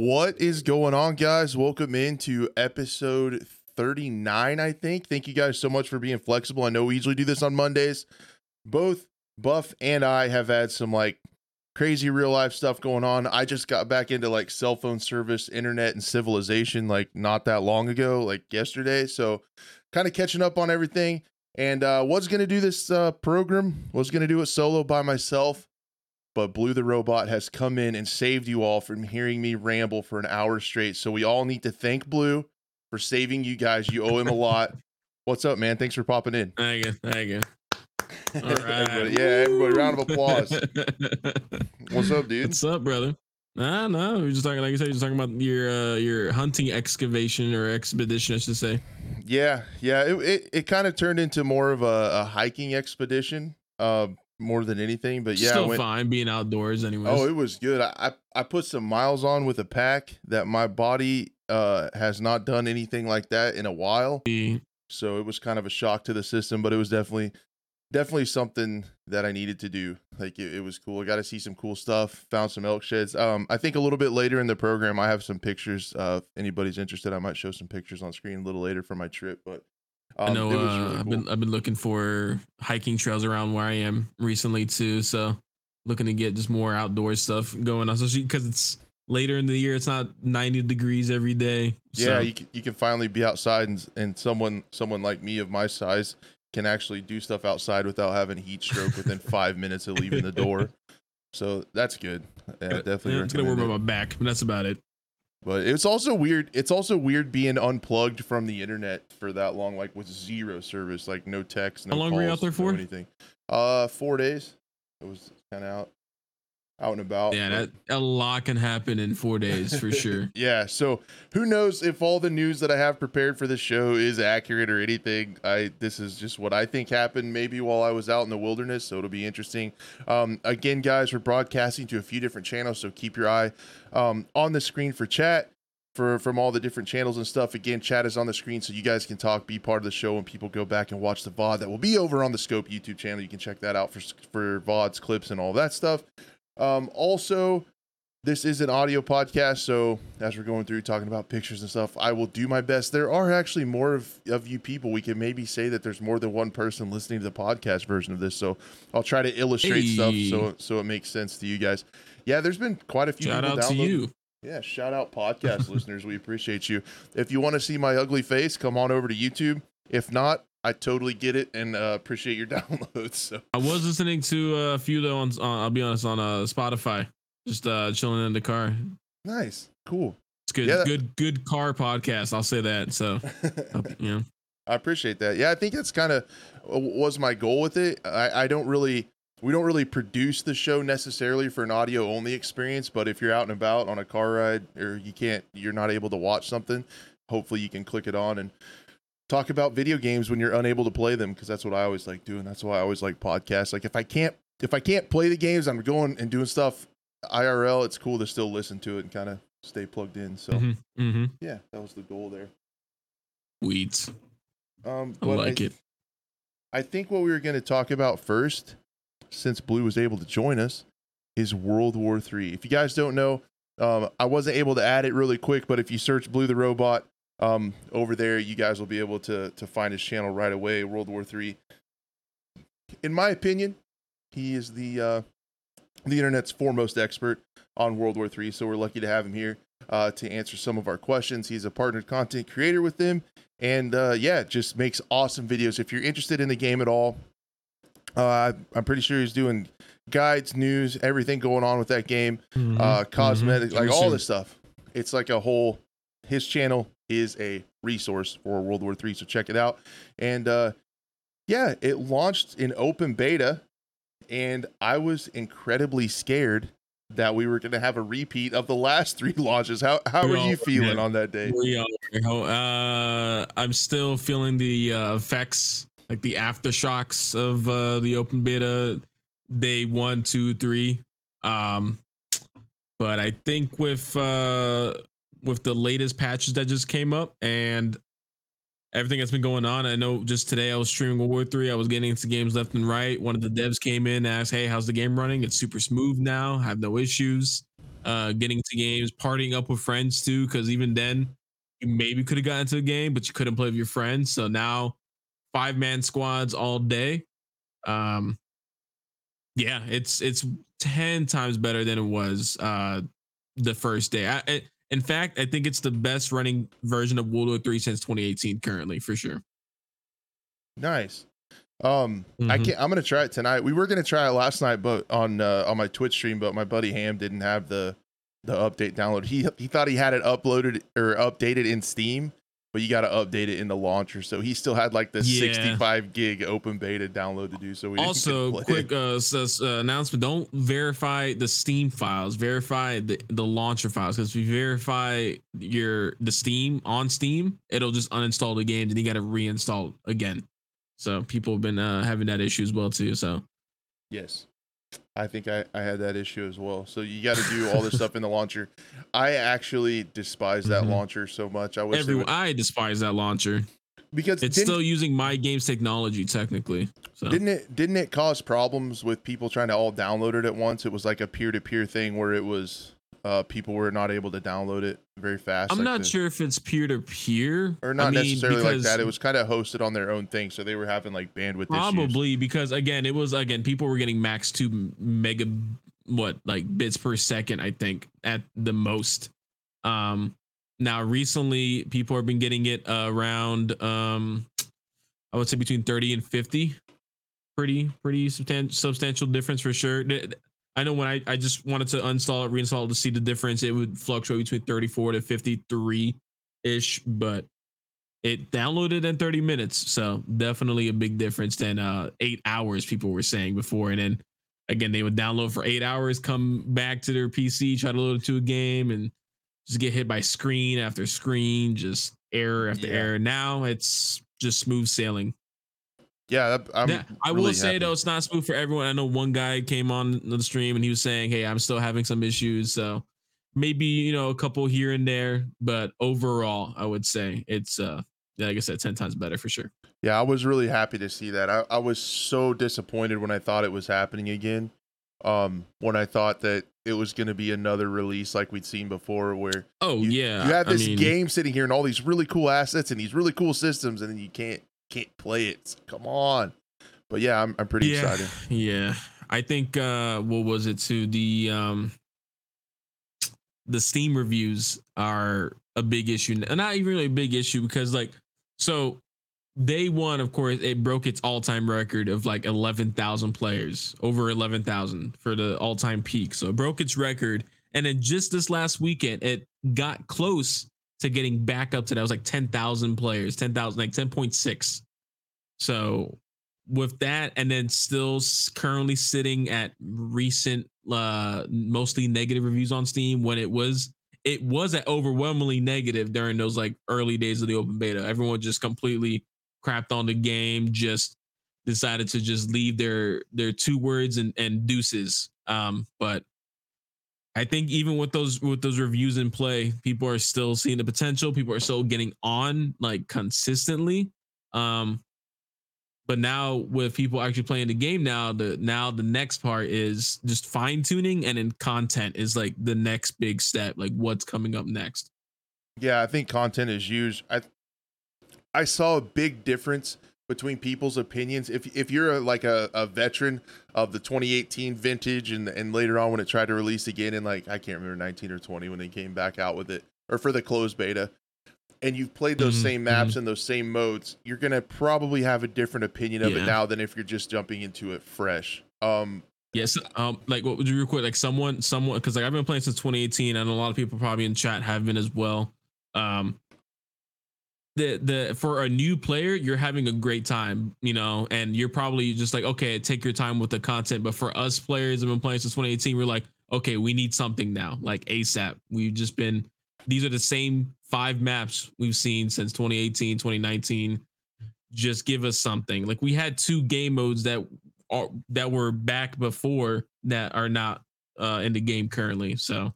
What is going on, guys? Welcome into episode 39, I think. Thank you guys so much for being flexible. I know we usually do this on Mondays. Both Buff and I have had some like crazy real life stuff going on. I just got back into like cell phone service, internet, and civilization like not that long ago, like yesterday. So, kind of catching up on everything. And uh, was going to do this uh, program, was going to do it solo by myself but Blue the Robot has come in and saved you all from hearing me ramble for an hour straight. So we all need to thank Blue for saving you guys. You owe him a lot. What's up, man? Thanks for popping in. Thank you. Thank you. All right. everybody, yeah, everybody, round of applause. What's up, dude? What's up, brother? Nah, no, we're just talking like you said, you're just talking about your uh, your hunting excavation or expedition, I should say. Yeah, yeah. It it, it kind of turned into more of a, a hiking expedition. Uh, more than anything. But yeah, still went, fine being outdoors anyway. Oh, it was good. I, I put some miles on with a pack that my body uh has not done anything like that in a while. So it was kind of a shock to the system, but it was definitely definitely something that I needed to do. Like it, it was cool. I got to see some cool stuff. Found some elk sheds. Um, I think a little bit later in the program, I have some pictures. Uh, if anybody's interested, I might show some pictures on screen a little later for my trip. But um, I know uh, cool. I've been I've been looking for hiking trails around where I am recently too. So looking to get just more outdoor stuff going on, especially because it's later in the year. It's not 90 degrees every day. So. Yeah, you can, you can finally be outside, and and someone someone like me of my size can actually do stuff outside without having heat stroke within five minutes of leaving the door. So that's good. Yeah, definitely. Yeah, it's gonna work on my back, but that's about it. But it's also weird. It's also weird being unplugged from the internet for that long, like with zero service, like no text, no How long calls, were you out there for? anything. Uh, four days. It was kind of out out and about. Yeah, that a lot can happen in four days for sure. yeah. So who knows if all the news that I have prepared for this show is accurate or anything. I this is just what I think happened maybe while I was out in the wilderness. So it'll be interesting. Um, again, guys, we're broadcasting to a few different channels, so keep your eye um, on the screen for chat. For, from all the different channels and stuff. Again, chat is on the screen so you guys can talk, be part of the show, and people go back and watch the VOD that will be over on the Scope YouTube channel. You can check that out for, for VODs, clips, and all that stuff. Um, also, this is an audio podcast, so as we're going through talking about pictures and stuff, I will do my best. There are actually more of, of you people. We can maybe say that there's more than one person listening to the podcast version of this, so I'll try to illustrate hey. stuff so so it makes sense to you guys. Yeah, there's been quite a few. Shout out to you. Yeah, shout out podcast listeners. We appreciate you. If you want to see my ugly face, come on over to YouTube. If not, I totally get it and uh, appreciate your downloads. So I was listening to a few though on, on I'll be honest on uh, Spotify, just uh, chilling in the car. Nice, cool. It's good, yeah. good, good car podcast. I'll say that. So, yeah, I appreciate that. Yeah, I think that's kind of uh, was my goal with it. I, I don't really, we don't really produce the show necessarily for an audio only experience. But if you're out and about on a car ride or you can't, you're not able to watch something, hopefully you can click it on and talk about video games when you're unable to play them because that's what I always like doing. That's why I always like podcasts. Like if I can't if I can't play the games, I'm going and doing stuff IRL. It's cool to still listen to it and kind of stay plugged in. So mm-hmm. Mm-hmm. yeah, that was the goal there. Weeds. Um, I like I, it. I think what we were going to talk about first, since Blue was able to join us, is World War Three. If you guys don't know, um, I wasn't able to add it really quick, but if you search Blue the Robot um, over there, you guys will be able to to find his channel right away. World War Three. In my opinion, he is the uh, the internet's foremost expert on World War Three. So we're lucky to have him here uh, to answer some of our questions. He's a partnered content creator with them, and uh, yeah, just makes awesome videos. If you're interested in the game at all, uh, I'm pretty sure he's doing guides, news, everything going on with that game, mm-hmm. uh, cosmetics, mm-hmm. like all this stuff. It's like a whole. His channel is a resource for World War III. So check it out. And uh, yeah, it launched in open beta, and I was incredibly scared that we were going to have a repeat of the last three launches. How how we are you feeling on that day? We are. Uh, I'm still feeling the uh, effects, like the aftershocks of uh, the open beta day one, two, three. Um, but I think with uh, with the latest patches that just came up and everything that's been going on. I know just today I was streaming World War Three. I was getting into games left and right. One of the devs came in and asked, "Hey, how's the game running? It's super smooth now. Have no issues." uh, getting to games, partying up with friends too. Because even then, you maybe could have gotten to a game, but you couldn't play with your friends. So now, five man squads all day. Um, yeah, it's it's ten times better than it was uh, the first day. I, I, in fact, I think it's the best running version of World War Three since 2018. Currently, for sure. Nice. Um, I Mhm. can't. I'm gonna try it tonight. We were gonna try it last night, but on uh, on my Twitch stream, but my buddy Ham didn't have the the update download. He he thought he had it uploaded or updated in Steam, but you got to update it in the launcher. So he still had like the Yeah. 65 gig open beta download to do. So we also get to play it. quick uh, s- s- uh, announcement don't verify the steam files verify the, the launcher files because if you verify your the steam on steam it'll just uninstall the game and you got to reinstall again so people have been uh, having that issue as well too so Yes. I think I, I had that issue as well. So you got to do all this stuff in the launcher. I actually despise that Mhm. launcher so much. I wish everyone would, i despise that launcher because it's still using my games technology technically so didn't it didn't it cause problems with people trying to all download it at once? It was like a peer to peer thing where it was uh people were not able to download it very fast. i'm like not the- sure if it's peer-to-peer or not I mean, necessarily like that. It was kind of hosted on their own thing, so they were having like bandwidth issues. Probably because again, it was again people were getting max two mega what like bits per second, I think at the most. Um, now recently people have been getting it around um, I would say between thirty and fifty. Pretty pretty substan- substantial difference for sure. I know when I, I just wanted to uninstall it, reinstall it to see the difference, it would fluctuate between 34 to 53 ish, but it downloaded in 30 minutes. So definitely a big difference than uh eight hours people were saying before. And then again, they would download for eight hours, come back to their PC, try to load it to a game and just get hit by screen after screen, just error after Yeah. error. Now it's just smooth sailing. Yeah, that, I really will say happy. though, it's not smooth for everyone. I know one guy came on the stream and he was saying, "Hey, I'm still having some issues." So maybe you know a couple here and there, but overall, I would say it's uh, yeah, like I said, ten times better for sure. Yeah, I was really happy to see that. I, I was so disappointed when I thought it was happening again. Um, when I thought that it was going to be another release like we'd seen before, where Oh you, yeah, you have I this mean, game sitting here and all these really cool assets and these really cool systems, and then you can't can't play it. Come on, but yeah, I'm I'm pretty yeah, excited. Yeah, I think uh, what was it to the um, the Steam reviews are a big issue, And not even really a big issue because like so day one, of course, it broke its all time record of like eleven thousand players, over eleven thousand for the all time peak. So it broke its record, and then just this last weekend, it got close to getting back up to that. Was like ten thousand players, ten thousand, like ten point six. So with that and then still currently sitting at recent uh mostly negative reviews on steam when it was it was at overwhelmingly negative during those like early days of the open beta everyone just completely crapped on the game just decided to just leave their their two words and and deuces um but i think even with those with those reviews in play people are still seeing the potential. People are still getting on like consistently. Um but now with people actually playing the game now the now the next part is just fine tuning and then content is like the next big step like what's coming up next. Yeah, I think content is huge. I I saw a big difference between people's opinions. If if you're a, like a, a veteran of the 2018 vintage and and later on when it tried to release again in like I can't remember 19 or 20 when they came back out with it or for the closed beta and you've played those Mhm, same maps and those same modes, you're going to probably have a different opinion of Yeah. it now than if you're just jumping into it fresh. Um yes um like what would you real quick like someone someone because like i've been playing since 2018 and a lot of people probably in chat have been as well um the the for a new player you're having a great time you know and you're probably just like okay take your time with the content. But for us players have been playing since 2018 we're like okay we need something now like asap we've just been these are the same five maps we've seen since 2018 2019 just give us something. Like we had two game modes that are that were back before that are not uh in the game currently. So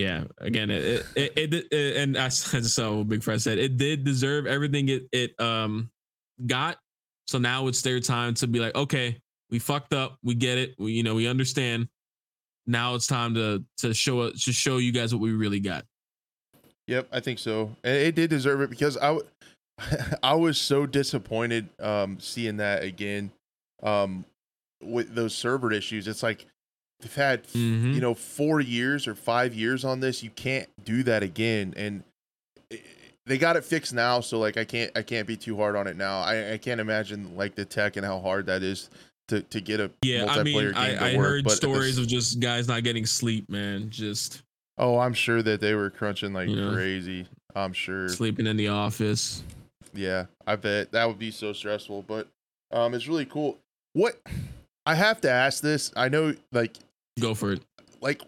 yeah again it it, it, it, and i so big friend said it did deserve everything it it um got so now it's their time to be like okay we fucked up we get it we you know we understand now it's time to to show to show you guys what we really got. Yep, I think so. And it did deserve it because I, w- I was so disappointed um, seeing that again um, with those server issues. It's like they've had Mhm. you know four years or five years on this. You can't do that again, and they got it fixed now. So like I can't I can't be too hard on it now. I, I can't imagine like the tech and how hard that is to to get a Yeah, I mean, multiplayer game I, to I work. heard but stories of just guys not getting sleep, man, just oh, I'm sure that they were crunching like Yeah. crazy. I'm sure. sleeping in the office. Yeah, I bet that would be so stressful, but um it's really cool. What I have to ask this, I know like Go for it. like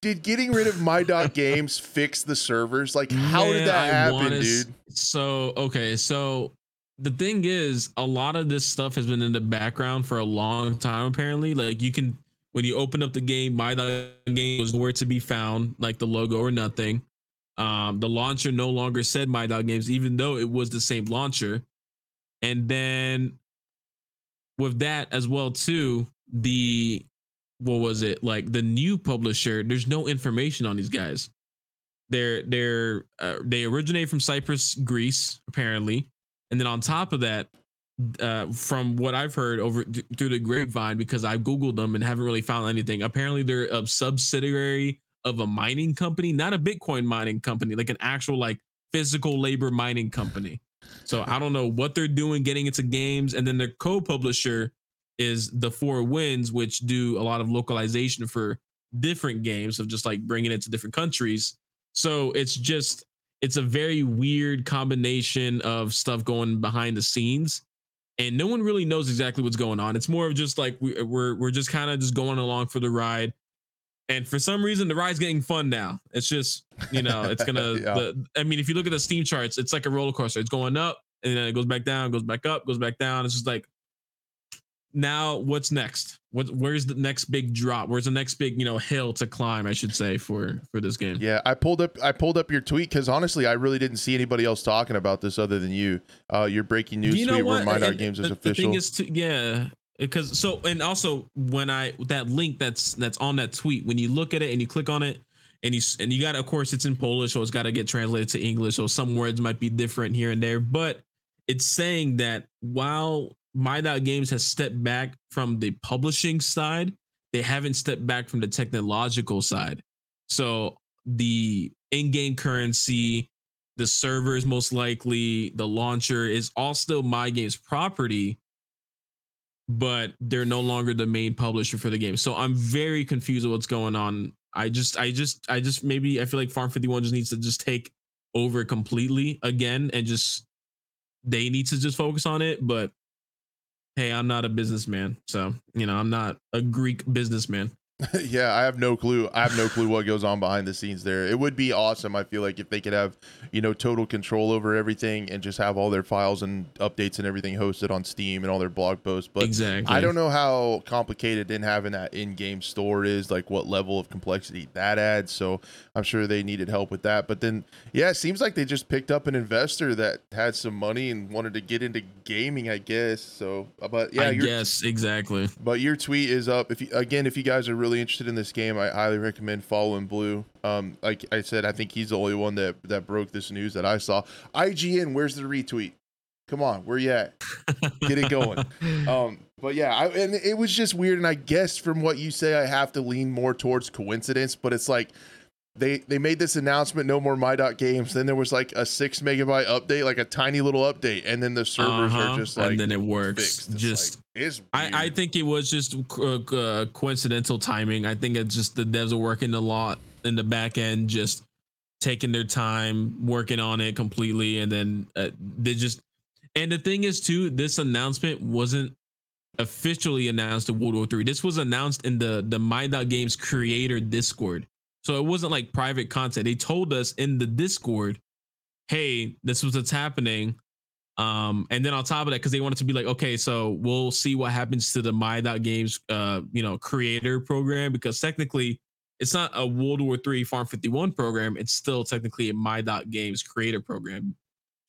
did getting rid of my dot games fix the servers? Like how did that I happen, s- dude? So okay, so the thing is, a lot of this stuff has been in the background for a long time. Apparently, like you can when you open up the game, my game was nowhere to be found, like the logo or nothing. Um, the launcher no longer said my dot games, even though it was the same launcher. And then with that as well too, the what was it like the new publisher? There's no information on these guys they're they're uh, they originate from Cyprus, Greece, apparently, and then on top of that, uh, from what I've heard over th- through the grapevine, because i've googled them and haven't really found anything. Apparently, they're a subsidiary of a mining company, not a Bitcoin mining company, like an actual like physical labor mining company. So I don't know what they're doing getting into games, and then their co-publisher is the Four Winds, which do a lot of localization for different games of just like bringing it to different countries. So it's just it's a very weird combination of stuff going behind the scenes, and no one really knows exactly what's going on. It's more of just like we, we're we're just kind of just going along for the ride, and for some reason the ride's getting fun now. It's just you know it's gonna. Yeah. the, I mean, if you look at the Steam charts, it's like a roller coaster. It's going up and then it goes back down, goes back up, goes back down. It's just like now what's next? What where's the next big drop? Where's the next big you know hill to climb? I should say for for this game. Yeah, I pulled up I pulled up your tweet because honestly, I really didn't see anybody else talking about this other than you. Uh, your breaking news you know tweet what? Dot And Games the, is the official. thing is, to, yeah, because so and also when I that link that's that's on that tweet, when you look at it and you click on it, and you and you got of course it's in Polish, so it's got to get translated to English, so some words might be different here and there, but it's saying that while My Dot Games has stepped back from the publishing side, they haven't stepped back from the technological side. So the in-game currency, the servers most likely, the launcher is all still my game's property, but they're no longer the main publisher for the game. So I'm very confused with what's going on. I just I just I just maybe I feel like Farm 51 just needs to just take over completely again and just they need to just focus on it, but hey, I'm not a businessman. So, you know, I'm not a Greek businessman. yeah, I have no clue. I have no clue what goes on behind the scenes there. It would be awesome. I feel like if they could have, you know, total control over everything and just have all their files and updates and everything hosted on Steam and all their blog posts. But exactly. I don't know how complicated in having that in-game store is, like what level of complexity that adds. So I'm sure they needed help with that. But then, yeah, it seems like they just picked up an investor that had some money and wanted to get into gaming, I guess. So, but yeah, guess exactly. but your tweet is up. If you, again, if you guys are really interested in this game, I highly recommend following Blue. Um, like I said, I think he's the only one that that broke this news that I saw. IGN, where's the retweet? Come on, where you at? Get it going. Um, but yeah, I, and it was just weird. And I guess from what you say, I have to lean more towards coincidence. But it's like they they made this announcement, no more my dot games. Then there was like a six megabyte update, like a tiny little update, and then the servers Uh-huh, are just like and then it works. Just like, it's I, I think it was just uh, uh, coincidental timing. I think it's just the devs are working a lot in the back end, just taking their time working on it completely, and then uh, they just. And the thing is, too, this announcement wasn't officially announced in World War Three. This was announced in the the My Games creator Discord, so it wasn't like private content. They told us in the Discord, "Hey, this was what's happening." Um, and then on top of that, because they wanted to be like, okay, so we'll see what happens to the My Dot Games, uh, you know, creator program because technically it's not a World War Three Farm 51 program. It's still technically a My Dot Games creator program,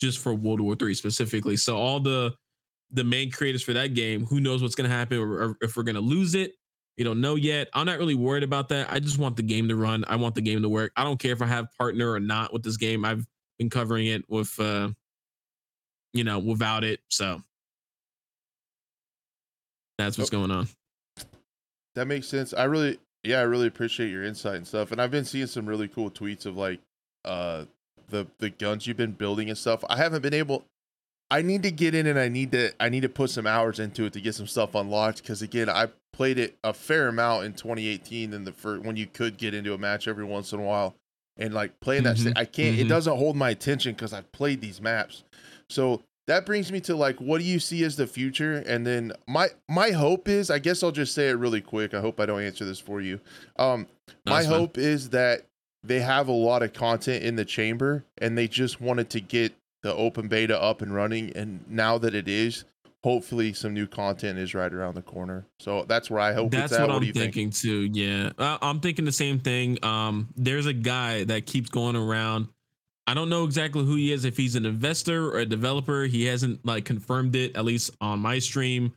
just for World War Three specifically. So all the the main creators for that game, who knows what's gonna happen or, or if we're gonna lose it. You don't know yet. I'm not really worried about that. I just want the game to run. I want the game to work. I don't care if I have partner or not with this game. I've been covering it with uh you know, without it. So that's what's oh, going on. That makes sense. I really yeah, I really appreciate your insight and stuff. And I've been seeing some really cool tweets of like uh the the guns you've been building and stuff. I haven't been able I need to get in and I need to I need to put some hours into it to get some stuff unlocked because again I played it a fair amount in 2018 and the first when you could get into a match every once in a while and like playing mm-hmm. that I can't mm-hmm. it doesn't hold my attention because I've played these maps so that brings me to like what do you see as the future? And then my my hope is I guess I'll just say it really quick. I hope I don't answer this for you. Um my hope is that they have a lot of content in the chamber and they just wanted to get the open beta up and running. And now that it is hopefully some new content is right around the corner. So that's where i hope that's what, what i'm thinking think? too yeah. Uh, i'm thinking the same thing. Um there's a guy that keeps going around i don't know exactly who he is if he's an investor or a developer he hasn't like confirmed it at least on my stream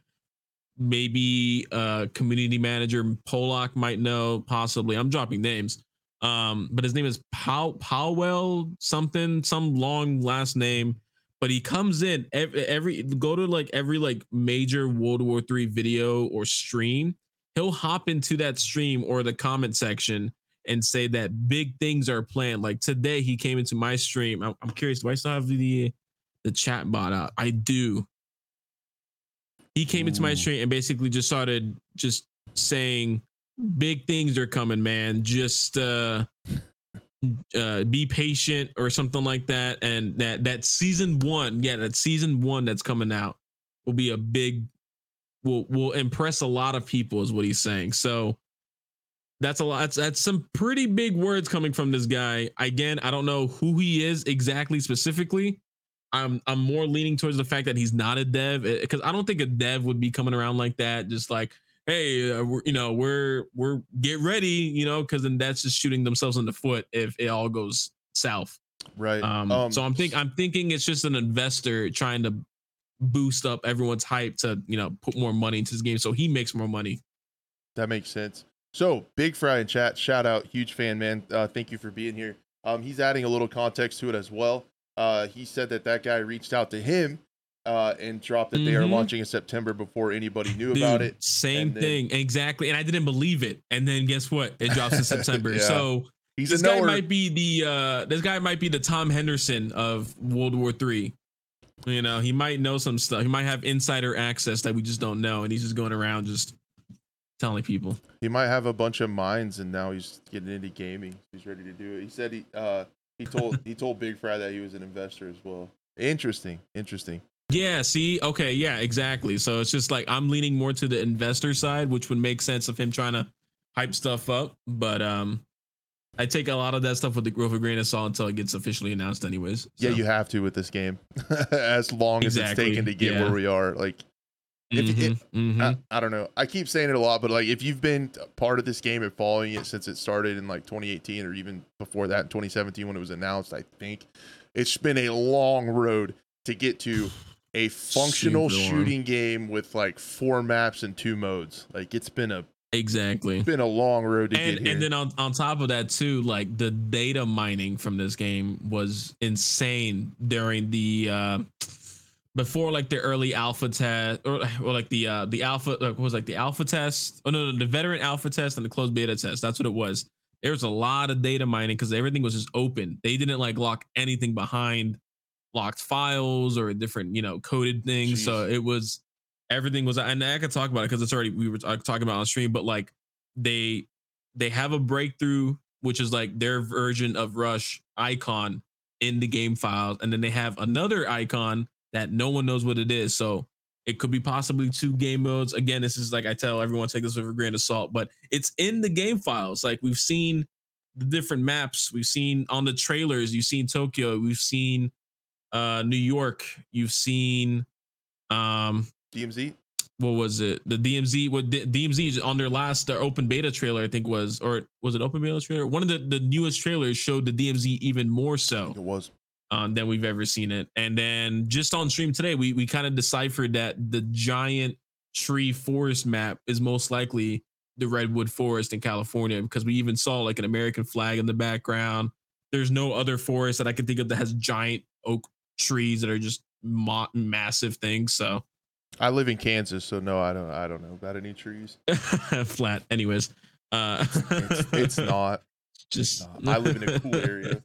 maybe uh community manager pollock might know possibly i'm dropping names um, but his name is Pow Powell something, some long last name. But he comes in every, every go to like every like major World War Three video or stream. He'll hop into that stream or the comment section and say that big things are planned. Like today, he came into my stream. I'm, I'm curious, do I still have the the chat bot out? I do. He came into my stream and basically just started just saying big things are coming, man. Just uh uh be patient or something like that. And that that season one, yeah, that season one that's coming out will be a big will will impress a lot of people, is what he's saying. So that's a lot. That's, that's some pretty big words coming from this guy. Again, I don't know who he is exactly specifically. I'm I'm more leaning towards the fact that he's not a dev because I don't think a dev would be coming around like that. Just like hey, uh, you know, we're we're get ready, you know, because then that's just shooting themselves in the foot if it all goes south. Right. Um, um, so I'm think I'm thinking it's just an investor trying to boost up everyone's hype to you know put more money into this game so he makes more money. That makes sense. So Big Fry in chat, shout out, huge fan, man. Uh, thank you for being here. Um, he's adding a little context to it as well. Uh, he said that that guy reached out to him uh, and dropped that mm-hmm. they are mm-hmm. launching in September before anybody knew Dude, about it. Same then, thing, exactly. And I didn't believe it. And then guess what? It drops in September. yeah. So He's this guy might be the uh, this guy might be the Tom Henderson of World War Three. You know, he might know some stuff. He might have insider access that we just don't know, and he's just going around just telling people. He might have a bunch of mines, and now he's getting into gaming. He's ready to do it. He said he uh, he told he told Big Fry that he was an investor as well. Interesting, interesting. Yeah, see, okay, yeah, exactly. So it's just like I'm leaning more to the investor side, which would make sense of him trying to hype stuff up. But um I take a lot of that stuff with the growth of grain of salt until it gets officially announced, anyways. So. Yeah, you have to with this game, as long as it's taken to get yeah. where we are. Like, if, mm-hmm, if mm-hmm. I, I, don't know, I keep saying it a lot, but like, if you've been part of this game and following it since it started in like 2018 or even before that in 2017 when it was announced, I think it's been a long road to get to a functional shooting game with like four maps and two modes. Like it's been a exactly it's been a long road to and, get here. And then on, on top of that too, like the data mining from this game was insane during the uh before like the early alpha test or, or like the uh the alpha like was like the alpha test oh no, no the veteran alpha test and the closed beta test that's what it was there was a lot of data mining because everything was just open they didn't like lock anything behind locked files or different, you know, coded things. Jeez. So it was everything was, and I could talk about it because it's already we were talking about on stream, but like they they have a breakthrough, which is like their version of Rush icon in the game files, and then they have another icon that no one knows what it is. So it could be possibly two game modes. Again, this is like I tell everyone take this with a grain of salt, but it's in the game files. Like we've seen the different maps, we've seen on the trailers, you've seen Tokyo, we've seen uh New York, you've seen um DMZ. What was it? The DMZ what DMZ on their last their open beta trailer, I think was or was it open beta trailer? One of the, the newest trailers showed the DMZ even more so. It was. Um, than we've ever seen it. And then just on stream today, we we kind of deciphered that the giant tree forest map is most likely the redwood forest in California because we even saw like an American flag in the background. There's no other forest that I can think of that has giant oak trees that are just ma- massive things. So I live in Kansas, so no, I don't. I don't know about any trees. flat. Anyways, uh, It's, it's not. just It's not. I live in a cool area.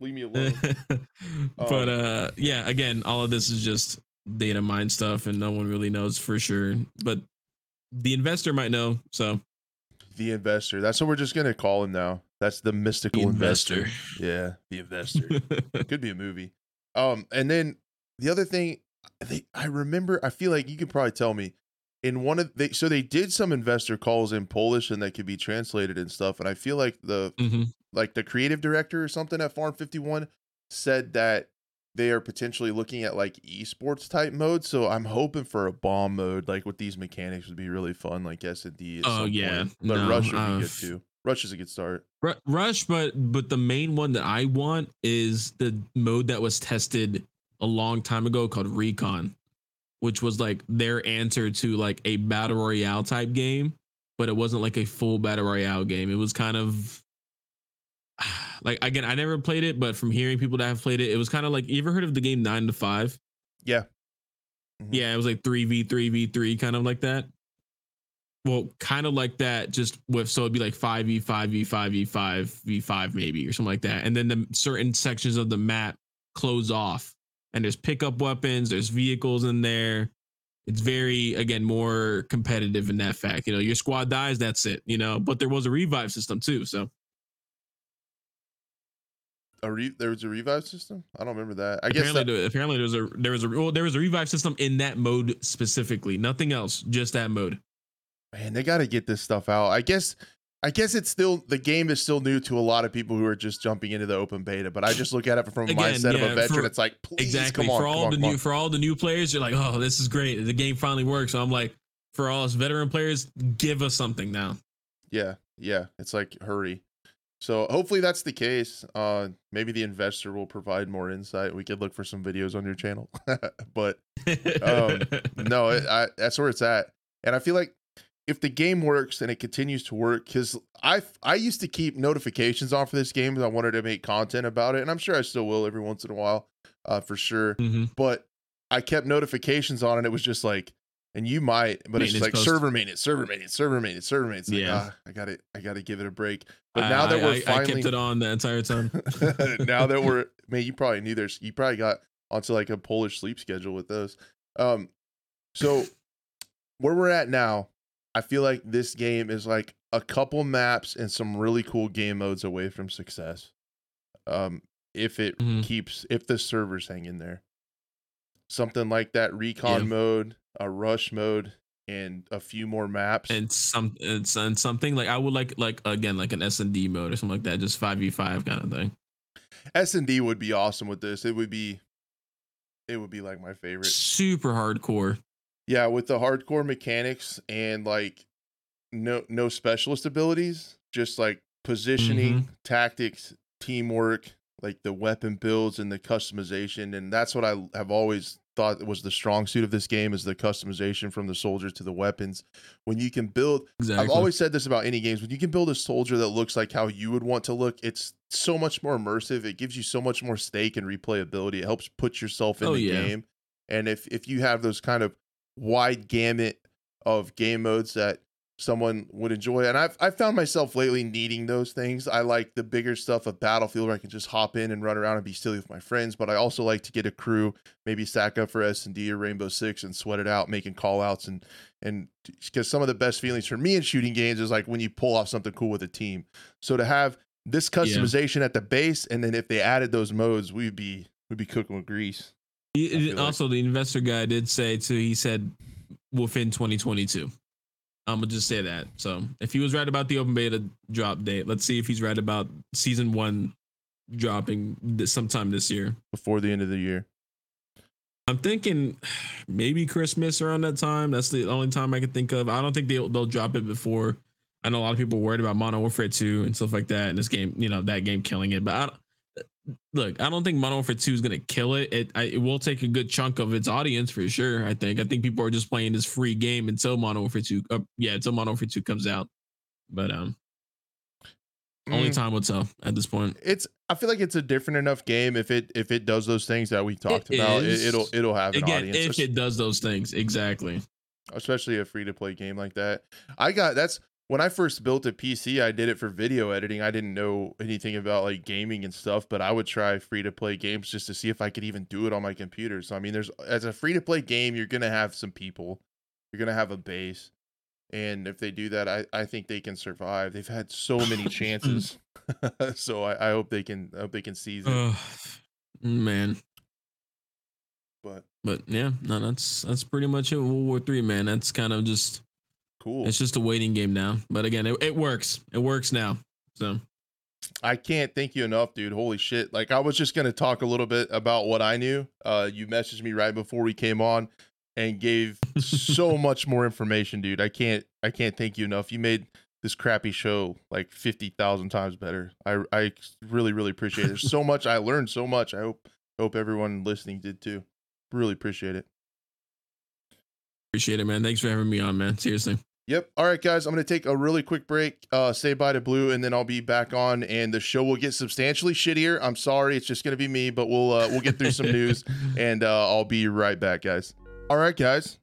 Leave me alone. but Um, uh yeah again all of this is just data mine stuff and no one really knows for sure but the investor might know so The investor. That's what we're just gonna call him now. That's the mystical The investor. investor. Yeah, the investor. Could be a movie. Um, and then the other thing, they, I remember. I feel like you could probably tell me in one of they. So they did some investor calls in Polish and that could be translated and stuff. And I feel like the Mhm. Like the creative director or something at Farm Fifty One said that they are potentially looking at like esports type mode. So I'm hoping for a bomb mode like with these mechanics would be really fun, like S and D. Oh, yeah. but No, Rush would uh, be good too. Rush is a good start. Ru- rush but but the main one that i want is the mode that was tested a long time ago called recon which was like their answer to like a battle royale type game but it wasn't like a full battle royale game it was kind of like again i never played it but from hearing people that have played it it was kind of like you ever heard of the game 9 to 5 Yeah. Mhm. yeah it was like 3v3v3 kind of like that. Well kind of like that just with so it'd be like 5v 5v 5v 5v5 maybe or something like that. And then the certain sections of the map close off and there's pickup weapons there's vehicles in there. It's very again more competitive in that fact. You know your squad dies that's it you know? But there was a revive system too so A re- there was a revive system. I don't remember that. I guess apparently, that, there, apparently there was a there was a well, there was a revive system in that mode specifically nothing else just that mode man, they got to get this stuff out. I guess. I guess it's still the game is still new to a lot of people who are just jumping into the open beta. But I just look at it from a Again, mindset of a veteran. for- it's like, please, exactly come on, for all on, the new on. for all the new players you're like oh this is great the game finally works so i'm like for all us veteran players give us something now Yeah, yeah. It's like hurry. So hopefully that's the case. Uh, maybe the investor will provide more insight. We could look for some videos on your channel, but um, no, it, I, that's where it's at. And I feel like if the game works and it continues to work, because I I used to keep notifications on for this game because I wanted to make content about it, and I'm sure I still will every once in a while, uh, for sure. Mhm. But I kept notifications on, and it was just like, and you might, but it's like post. server maintenance, server maintenance, server maintenance, server maintenance. Like, Yeah. ah, I got it, I got to give it a break. But I- now that I- we're I, I kept it on the entire time now that we're man, you probably knew there's you probably got onto like a Polish sleep schedule with those. Um so where we're at now, I feel like this game is like a couple maps and some really cool game modes away from success. Um if it Mhm. keeps if the servers hang in there. Something like that recon Yeah. mode, a rush mode, and a few more maps. and some and, and something like i would like like again like an s&d mode or something like that just 5v5 kind of thing S and D would be awesome with this. It would be it would be like my favorite. super hardcore Yeah, with the hardcore mechanics and like no no specialist abilities, just like positioning, mm-hmm. tactics, teamwork, like the weapon builds and the customization, and that's what I have always thought was the strong suit of this game is the customization from the soldiers to the weapons. When you can build exactly I've always said this about any games. When you can build a soldier that looks like how you would want to look, it's so much more immersive. It gives you so much more stake and replayability. It helps put yourself in Oh, the yeah. game. And if if you have those kind of wide gamut of game modes that someone would enjoy, and I've I've found myself lately needing those things. I like the bigger stuff of Battlefield where I can just hop in and run around and be silly with my friends. But I also like to get a crew, maybe stack up for S and D or Rainbow Six and sweat it out, making call outs and and because some of the best feelings for me in shooting games is like when you pull off something cool with a team. So to have this customization at the base, and then if they added those modes, we'd be we'd be cooking with grease. He- feel like- also the investor guy did say too he said within 2022 i'm gonna just say that. So if he was right about the open beta drop date let's see if he's right about season one dropping this sometime this year. Before the end of the year. i'm thinking maybe christmas around that time. That's the only time i can think of. I don't think they'll, they'll drop it before. I know a lot of people are worried about modern warfare 2 and stuff like that and this game you know that game killing it but i don't look, I don't think Modern Warfare 2 is gonna kill it. It I, it will take a good chunk of its audience for sure. I think. I think people are just playing this free game until Modern Warfare 2. Uh, yeah, until Modern Warfare 2 comes out. but um, only Mm, time will tell at this point. It's. I feel like it's a different enough game if it if it does those things that we talked It about. is. It, it'll it'll have an Again, audience. if it does those things, exactly. especially a free to play game like that. I got that's when I first built a PC, I did it for video editing. I didn't know anything about like gaming and stuff, but I would try free to play games just to see if I could even do it on my computer. So I mean, there's as a free to play game, you're going to have some people. You're going to have a base. And if they do that, I, I think they can survive. They've had so many chances. so I, I hope they can I hope they can seize it. Uh, man, but but yeah, no, that's that's pretty much it. World War Three, man. That's kind of just cool. it's just a waiting game now. But again, it, it works. It works now. So I can't thank you enough, dude. Holy shit. Like I was just gonna talk a little bit about what I knew. Uh you messaged me right before we came on and gave so much more information, dude. I can't I can't thank you enough. You made this crappy show like fifty thousand times better. I I really, really appreciate it. There's so much I learned so much. I hope hope everyone listening did too. Really appreciate it. appreciate it, man. Thanks for having me on, man. Seriously. Yep. All right, guys. I'm going to take a really quick break, uh, say bye to Blue, and then I'll be back on, and the show will get substantially shittier. I'm sorry, it's just going to be me, but we'll uh, we'll get through some news, and uh, I'll be right back, guys. All right, guys.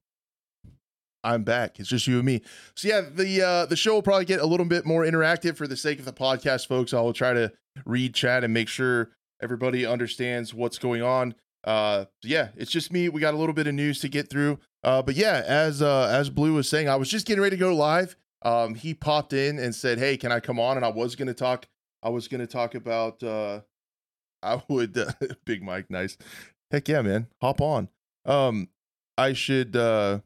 I'm back. It's just you and me. So yeah, the uh, the show will probably get a little bit more interactive for the sake of the podcast, folks. I will try to read chat and make sure everybody understands what's going on. Uh, yeah, it's just me. We got a little bit of news to get through. Uh, but yeah, as uh, as Blue was saying, I was just getting ready to go live. Um, he popped in and said, "Hey, can I come on?" And I was gonna talk. I was gonna talk about. Uh, I would. Uh, Big Mike, nice. Heck yeah, man, hop on. Um, I should. Uh,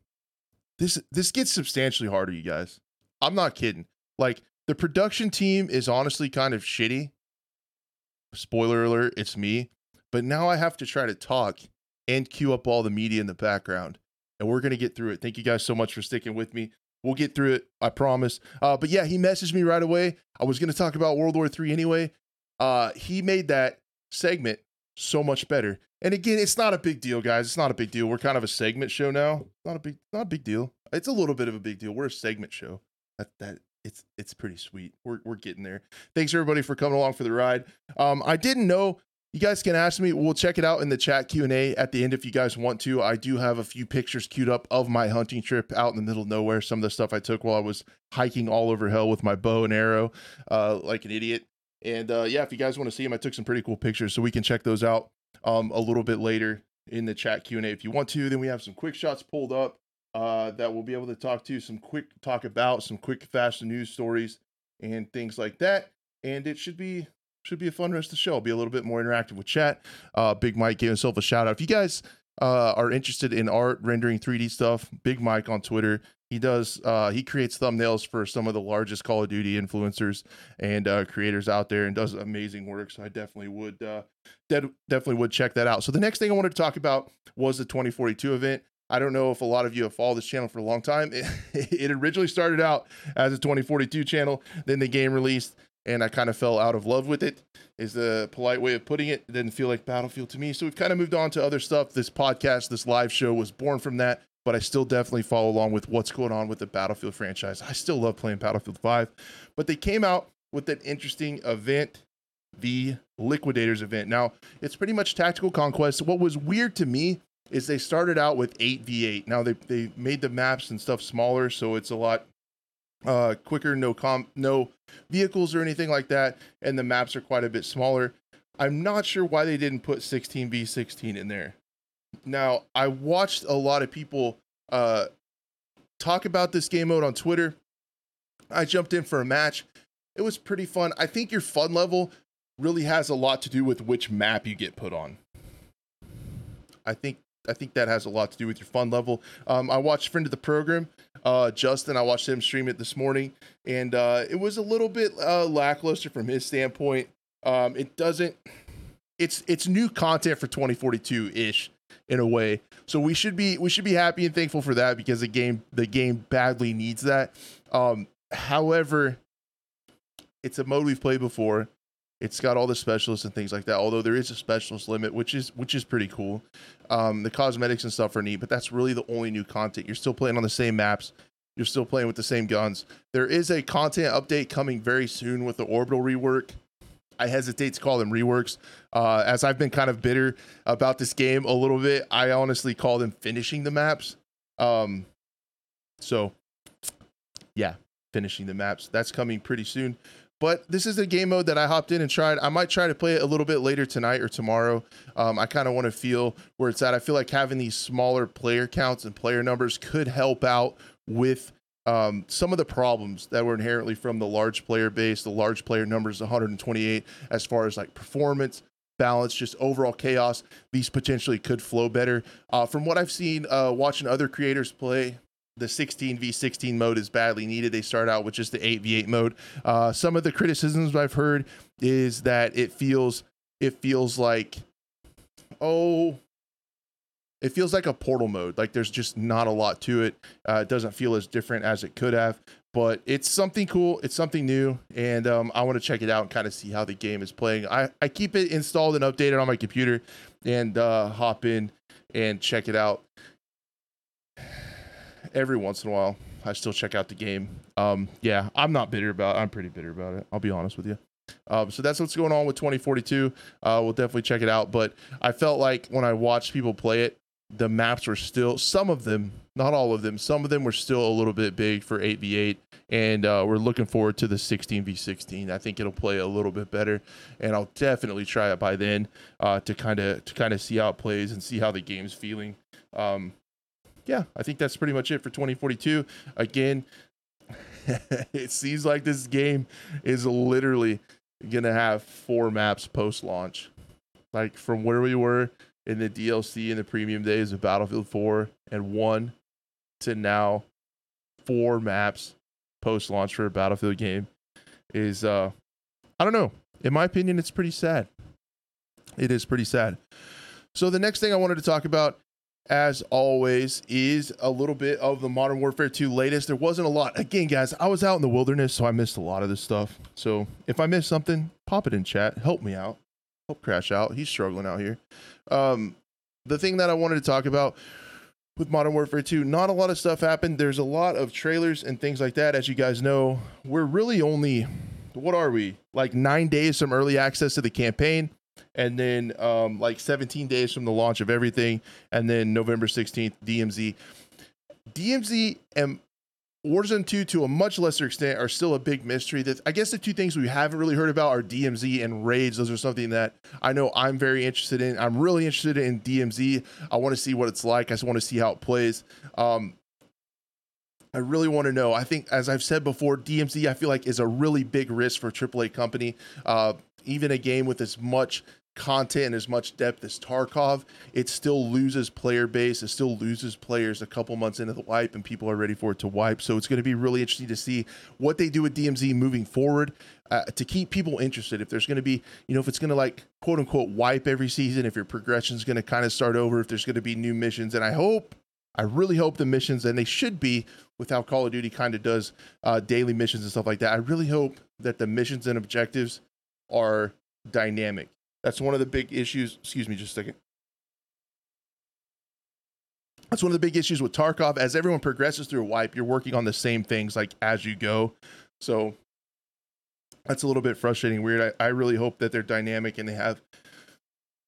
this this gets substantially harder, you guys. I'm not kidding. Like the production team is honestly kind of shitty. Spoiler alert, it's me. But now I have to try to talk and queue up all the media in the background. And we're going to get through it. Thank you guys so much for sticking with me. We'll get through it, I promise. Uh, but yeah, he messaged me right away. I was going to talk about World War III anyway. Uh, he made that segment so much better. And again, it's not a big deal, guys. It's not a big deal. We're kind of a segment show now. Not a big, not a big deal. It's a little bit of a big deal. We're a segment show. That that it's it's pretty sweet. We're we're getting there. Thanks everybody for coming along for the ride. Um, I didn't know you guys can ask me. We'll check it out in the chat Q and A at the end if you guys want to. I do have a few pictures queued up of my hunting trip out in the middle of nowhere. Some of the stuff I took while I was hiking all over hell with my bow and arrow, uh, like an idiot. And uh, yeah, if you guys want to see them, I took some pretty cool pictures, so we can check those out um, a little bit later in the chat Q and A if you want to. Then we have some quick shots pulled up uh, that we'll be able to talk to, some quick talk about, some quick fast news stories and things like that. And it should be should be a fun rest of the show. I'll be a little bit more interactive with chat. Uh, Big Mike gave himself a shout out. If you guys uh, are interested in art, rendering 3D stuff, Big Mike on Twitter. He does. Uh, he creates thumbnails for some of the largest Call of Duty influencers and uh, creators out there, and does amazing work. So I definitely would, uh, de- definitely would check that out. So the next thing I wanted to talk about was the 2042 event. I don't know if a lot of you have followed this channel for a long time. It, it originally started out as a 2042 channel, then the game released, and I kind of fell out of love with it. Is the polite way of putting it. It didn't feel like Battlefield to me, so we've kind of moved on to other stuff. This podcast, this live show, was born from that. But I still definitely follow along with what's going on with the Battlefield franchise. I still love playing Battlefield 5, but they came out with an interesting event the Liquidators event. Now, it's pretty much tactical conquest. What was weird to me is they started out with 8v8. Now they they made the maps and stuff smaller so it's a lot uh quicker, no com no vehicles or anything like that and the maps are quite a bit smaller. I'm not sure why they didn't put 16v16 in there. Now, I watched a lot of people uh talk about this game mode on Twitter. I jumped in for a match. It was pretty fun. I think your fun level really has a lot to do with which map you get put on. I think I think that has a lot to do with your fun level. Um, I watched friend of the program, uh, Justin. I watched him stream it this morning, and uh, it was a little bit uh, lackluster from his standpoint. Um, it doesn't. It's it's new content for 2042 ish in a way, so we should be we should be happy and thankful for that because the game the game badly needs that. Um, however, it's a mode we've played before. It's got all the specialists and things like that. Although there is a specialist limit, which is which is pretty cool. Um, the cosmetics and stuff are neat, but that's really the only new content. You're still playing on the same maps. you're still playing with the same guns. There is a content update coming very soon with the orbital rework. I hesitate to call them reworks, uh, as I've been kind of bitter about this game a little bit. I honestly call them finishing the maps. Um, so, yeah, finishing the maps. That's coming pretty soon. But this is a game mode that I hopped in and tried. I might try to play it a little bit later tonight or tomorrow. Um, I kind of want to feel where it's at. I feel like having these smaller player counts and player numbers could help out with um, some of the problems that were inherently from the large player base, the large player numbers, 128, as far as like performance, balance, just overall chaos. These potentially could flow better. Uh, from what I've seen, uh, watching other creators play, the 16v16 mode is badly needed. They start out with just the 8v8 mode. Uh, some of the criticisms I've heard is that it feels it feels like oh it feels like a portal mode. Like there's just not a lot to it. Uh, it doesn't feel as different as it could have, but it's something cool. It's something new, and um, I want to check it out and kind of see how the game is playing. I, I keep it installed and updated on my computer and uh, hop in and check it out every once in a while. I still check out the game. Um, yeah, I'm not bitter about. It. I'm pretty bitter about it. I'll be honest with you. Um, so that's what's going on with 2042. Uh, we'll definitely check it out. But I felt like when I watched people play it, the maps were still some of them, not all of them. Some of them were still a little bit big for 8v8, and uh, we're looking forward to the 16v16. I think it'll play a little bit better, and I'll definitely try it by then uh, to kind of to kind of see how it plays and see how the game's feeling. Um, yeah, I think that's pretty much it for 2042. Again, it seems like this game is literally gonna have four maps post launch. Like from where we were in the DLC in the premium days of Battlefield 4 and 1 to now four maps post launch for a Battlefield game is uh I don't know. In my opinion, it's pretty sad. It is pretty sad. So the next thing I wanted to talk about as always, is a little bit of the Modern Warfare 2 latest. There wasn't a lot. Again, guys, I was out in the wilderness, so I missed a lot of this stuff. So if I missed something, pop it in chat. Help me out. Help Crash out. He's struggling out here. Um, the thing that I wanted to talk about with Modern Warfare 2, not a lot of stuff happened. There's a lot of trailers and things like that. As you guys know, we're really only, what are we? Like nine days from early access to the campaign and then um, like 17 days from the launch of everything, and then November 16th, DMZ. DMZ and Warzone 2, to a much lesser extent, are still a big mystery. That I guess the two things we haven't really heard about are DMZ and raids. Those are something that I know I'm very interested in. I'm really interested in DMZ. I want to see what it's like. I just want to see how it plays. Um, I really want to know. I think, as I've said before, DMZ I feel like is a really big risk for AAA company. Uh, even a game with as much content and as much depth as Tarkov, it still loses player base. It still loses players a couple months into the wipe, and people are ready for it to wipe. So it's going to be really interesting to see what they do with DMZ moving forward uh, to keep people interested. If there's going to be, you know, if it's going to like quote unquote wipe every season, if your progression is going to kind of start over, if there's going to be new missions, and I hope. I really hope the missions, and they should be with how Call of Duty kind of does uh, daily missions and stuff like that. I really hope that the missions and objectives are dynamic. That's one of the big issues. Excuse me just a second. That's one of the big issues with Tarkov. As everyone progresses through a wipe, you're working on the same things like as you go. So that's a little bit frustrating, weird. I, I really hope that they're dynamic and they have.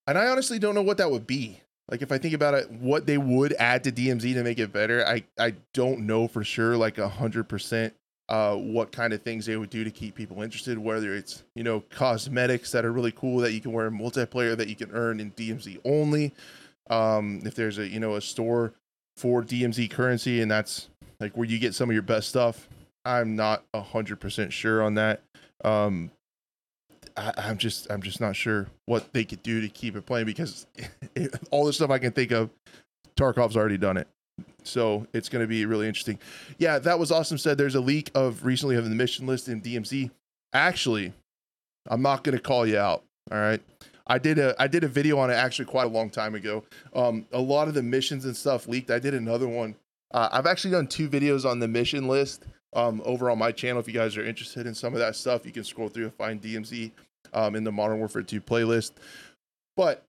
And I honestly don't know what that would be. Like if I think about it, what they would add to DMZ to make it better, I I don't know for sure, like a hundred percent uh, what kind of things they would do to keep people interested, whether it's, you know, cosmetics that are really cool that you can wear in multiplayer that you can earn in DMZ only. Um, if there's a, you know, a store for DMZ currency and that's like where you get some of your best stuff. I'm not a hundred percent sure on that. Um, I, am just I'm just not sure what they could do to keep it playing because it, all the stuff I can think of, Tarkov's already done it. So it's going to be really interesting. Yeah, that was awesome. Said there's a leak of recently of the mission list in DMZ. Actually, I'm not going to call you out. All right. I did a I did a video on it actually quite a long time ago. Um, a lot of the missions and stuff leaked. I did another one. Uh, I've actually done two videos on the mission list um, over on my channel. If you guys are interested in some of that stuff, you can scroll through and find DMZ um, in the Modern Warfare 2 playlist. But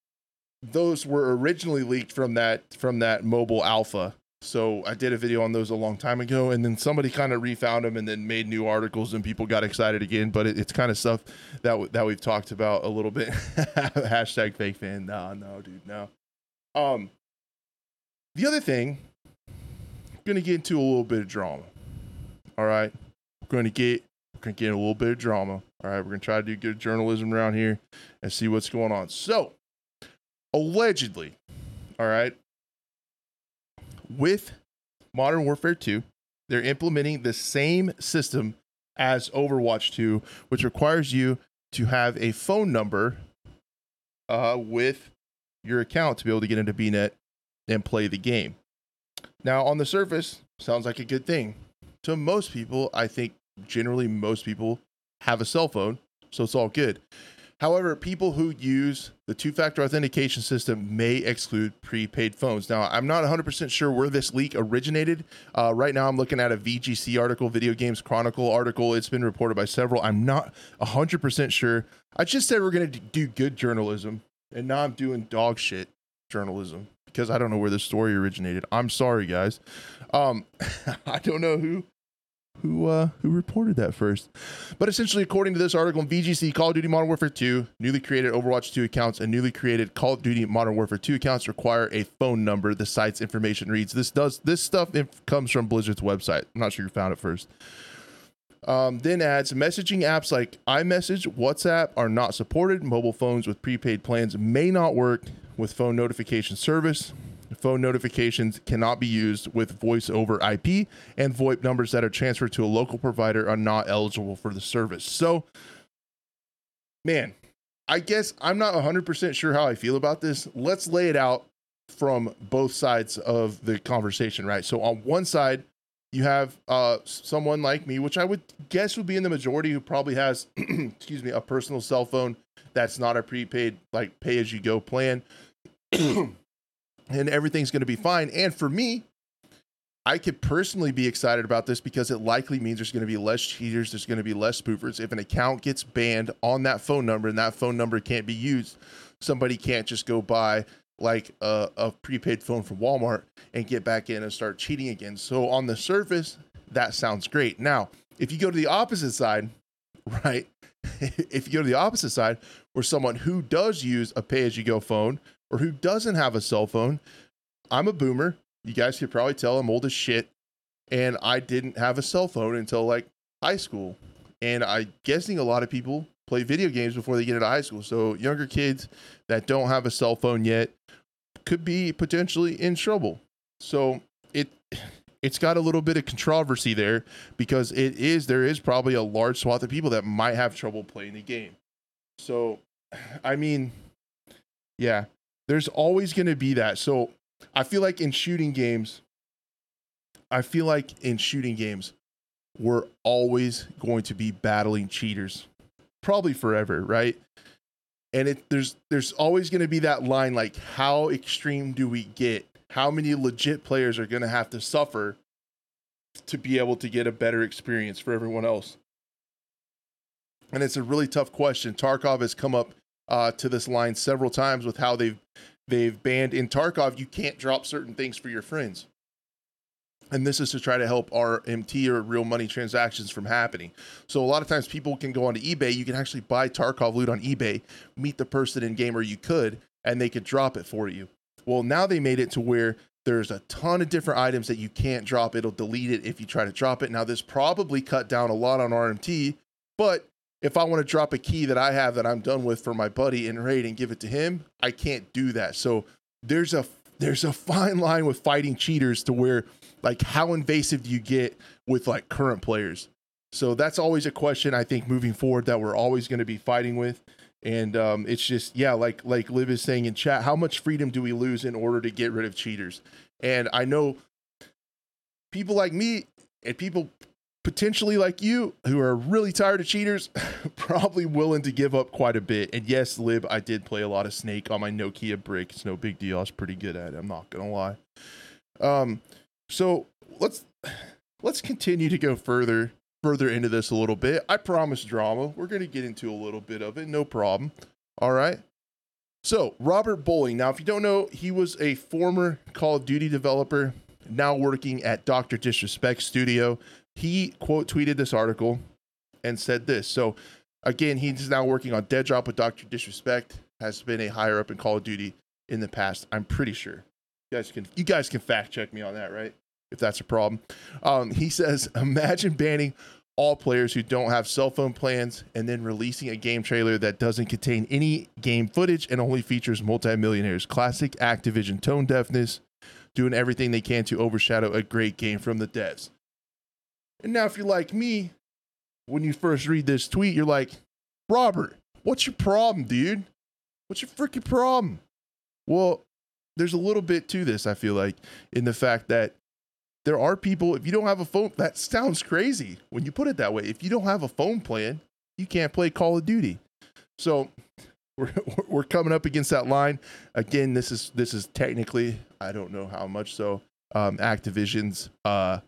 those were originally leaked from that from that mobile alpha So I did a video on those a long time ago, and then somebody kind of refound them and then made new articles, and people got excited again. But it, it's kind of stuff that w- that we've talked about a little bit. Hashtag fake fan. Nah, no, dude, no. Um, the other thing, I'm gonna get into a little bit of drama. All right, we're gonna get we're gonna get a little bit of drama. All right, we're gonna try to do good journalism around here and see what's going on. So, allegedly, all right, with Modern Warfare 2, they're implementing the same system as Overwatch 2, which requires you to have a phone number uh, with your account to be able to get into BNet and play the game. Now, on the surface, sounds like a good thing. To most people, I think generally most people have a cell phone, so it's all good. However, people who use the two factor authentication system may exclude prepaid phones. Now, I'm not 100% sure where this leak originated. Uh, right now, I'm looking at a VGC article, Video Games Chronicle article. It's been reported by several. I'm not 100% sure. I just said we're going to do good journalism, and now I'm doing dog shit journalism because I don't know where this story originated. I'm sorry, guys. Um, I don't know who who uh, who reported that first. But essentially, according to this article in VGC, Call of Duty Modern Warfare 2, newly created Overwatch 2 accounts, and newly created Call of Duty Modern Warfare 2 accounts require a phone number. The site's information reads. This does this stuff inf- comes from Blizzard's website. I'm not sure you found it first. Um, then adds messaging apps like iMessage, WhatsApp are not supported. Mobile phones with prepaid plans may not work with phone notification service. Phone notifications cannot be used with voice over IP, and VoIP numbers that are transferred to a local provider are not eligible for the service. So, man, I guess I'm not 100% sure how I feel about this. Let's lay it out from both sides of the conversation, right? So, on one side, you have uh, someone like me, which I would guess would be in the majority, who probably has, excuse me, a personal cell phone that's not a prepaid, like pay as you go plan. and everything's going to be fine. And for me, I could personally be excited about this because it likely means there's going to be less cheaters, there's going to be less spoofers. If an account gets banned on that phone number and that phone number can't be used, somebody can't just go buy like a, a prepaid phone from Walmart and get back in and start cheating again. So on the surface, that sounds great. Now, if you go to the opposite side, right? if you go to the opposite side, where someone who does use a pay as you go phone or who doesn't have a cell phone, I'm a boomer. You guys could probably tell I'm old as shit. And I didn't have a cell phone until like high school. And I'm guessing a lot of people play video games before they get into high school. So younger kids that don't have a cell phone yet could be potentially in trouble. So it it's got a little bit of controversy there because it is there is probably a large swath of people that might have trouble playing the game. So I mean, yeah, there's always going to be that. So I feel like in shooting games, I feel like in shooting games, we're always going to be battling cheaters, probably forever, right? And it there's there's always going to be that line like how extreme do we get? How many legit players are going to have to suffer to be able to get a better experience for everyone else? And it's a really tough question. Tarkov has come up uh, to this line several times with how they've they've banned in Tarkov you can't drop certain things for your friends. And this is to try to help RMT or real money transactions from happening. So a lot of times people can go onto eBay. You can actually buy Tarkov loot on eBay, meet the person in game, or you could, and they could drop it for you. Well, now they made it to where there's a ton of different items that you can't drop. It'll delete it if you try to drop it. Now, this probably cut down a lot on RMT, but if I want to drop a key that I have that I'm done with for my buddy in raid and give it to him, I can't do that. So there's a there's a fine line with fighting cheaters to where like how invasive do you get with like current players. So that's always a question I think moving forward that we're always going to be fighting with. And um, it's just yeah, like like Liv is saying in chat, how much freedom do we lose in order to get rid of cheaters? And I know people like me and people potentially like you who are really tired of cheaters probably willing to give up quite a bit. And yes lib i did play a lot of snake on my nokia brick. It's no big deal. I was pretty good at it. I'm not gonna lie. Um so let's let's continue to go further further into this a little bit. I promise drama. We're gonna get into a little bit of it. No problem. All right. So robert bowling now if you don't know he was a former call of duty developer now working at Dr. Disrespect Studio. He quote tweeted this article and said this. So again, he's now working on Dead Drop with Dr. Disrespect, has been a higher up in Call of Duty in the past. I'm pretty sure. You guys can you guys can fact check me on that, right? If that's a problem. Um, he says, imagine banning all players who don't have cell phone plans and then releasing a game trailer that doesn't contain any game footage and only features multimillionaires. Classic Activision tone deafness, doing everything they can to overshadow a great game from the devs. And now, if you're like me, when you first read this tweet, you're like, Robert, what's your problem, dude? What's your freaking problem? Well, there's a little bit to this, I feel like, in the fact that there are people, if you don't have a phone, that sounds crazy when you put it that way. If you don't have a phone plan, you can't play Call of Duty. So we're, we're coming up against that line. Again, this is this is technically, I don't know how much so, um, Activision's uh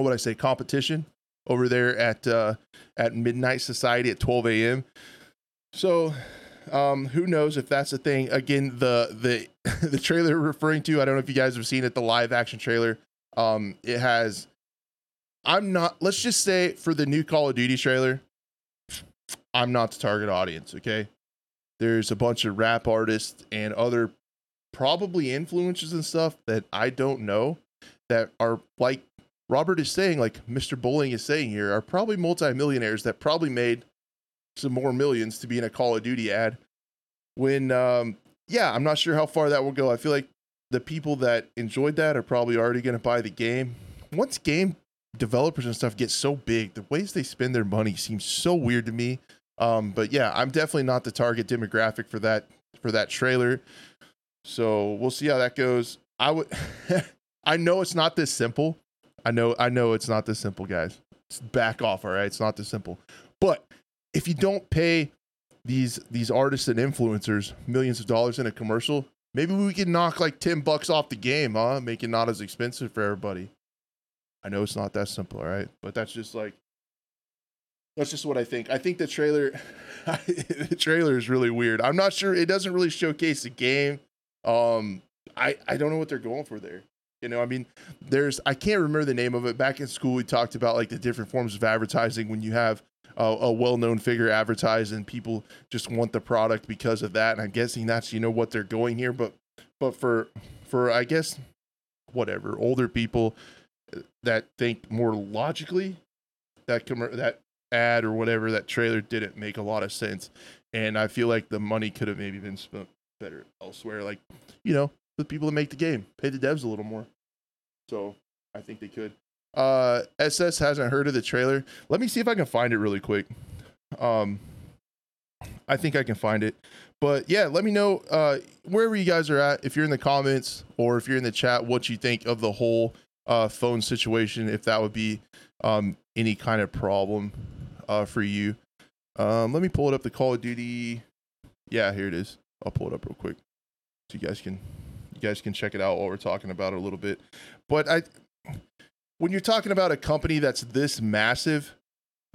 what would I say, competition over there at uh at Midnight Society at 12 a.m. So um, who knows if that's a thing? Again, the the the trailer we're referring to, I don't know if you guys have seen it, the live action trailer. Um, it has. I'm not. Let's just say for the new Call of Duty trailer, I'm not the target audience. Okay, there's a bunch of rap artists and other probably influencers and stuff that I don't know that are like Robert is saying, like Mr. Bowling is saying here, are probably multimillionaires that probably made some more millions to be in a Call of Duty ad. When, um, yeah, I'm not sure how far that will go. I feel like the people that enjoyed that are probably already going to buy the game. Once game developers and stuff get so big, the ways they spend their money seems so weird to me. Um, but yeah, I'm definitely not the target demographic for that for that trailer. So we'll see how that goes. I would, I know it's not this simple. I know, I know it's not this simple, guys. It's back off, all right. It's not this simple. But if you don't pay these these artists and influencers millions of dollars in a commercial, maybe we can knock like 10 bucks off the game, huh? Make it not as expensive for everybody. I know it's not that simple, all right? But that's just like that's just what I think. I think the trailer the trailer is really weird. I'm not sure it doesn't really showcase the game. Um I I don't know what they're going for there. You know, I mean, there's I can't remember the name of it. Back in school, we talked about like the different forms of advertising when you have a, a well-known figure advertised and people just want the product because of that. And I'm guessing that's you know what they're going here. But but for for I guess whatever older people that think more logically, that com- that ad or whatever that trailer didn't make a lot of sense. And I feel like the money could have maybe been spent better elsewhere. Like you know the people that make the game pay the devs a little more. So I think they could. Uh, SS hasn't heard of the trailer. Let me see if I can find it really quick. Um, I think I can find it. But yeah, let me know uh, wherever you guys are at. If you're in the comments or if you're in the chat, what you think of the whole uh, phone situation. If that would be um, any kind of problem uh, for you. Um, let me pull it up. The Call of Duty. Yeah, here it is. I'll pull it up real quick so you guys can you guys can check it out while we're talking about it a little bit. But I when you're talking about a company that's this massive,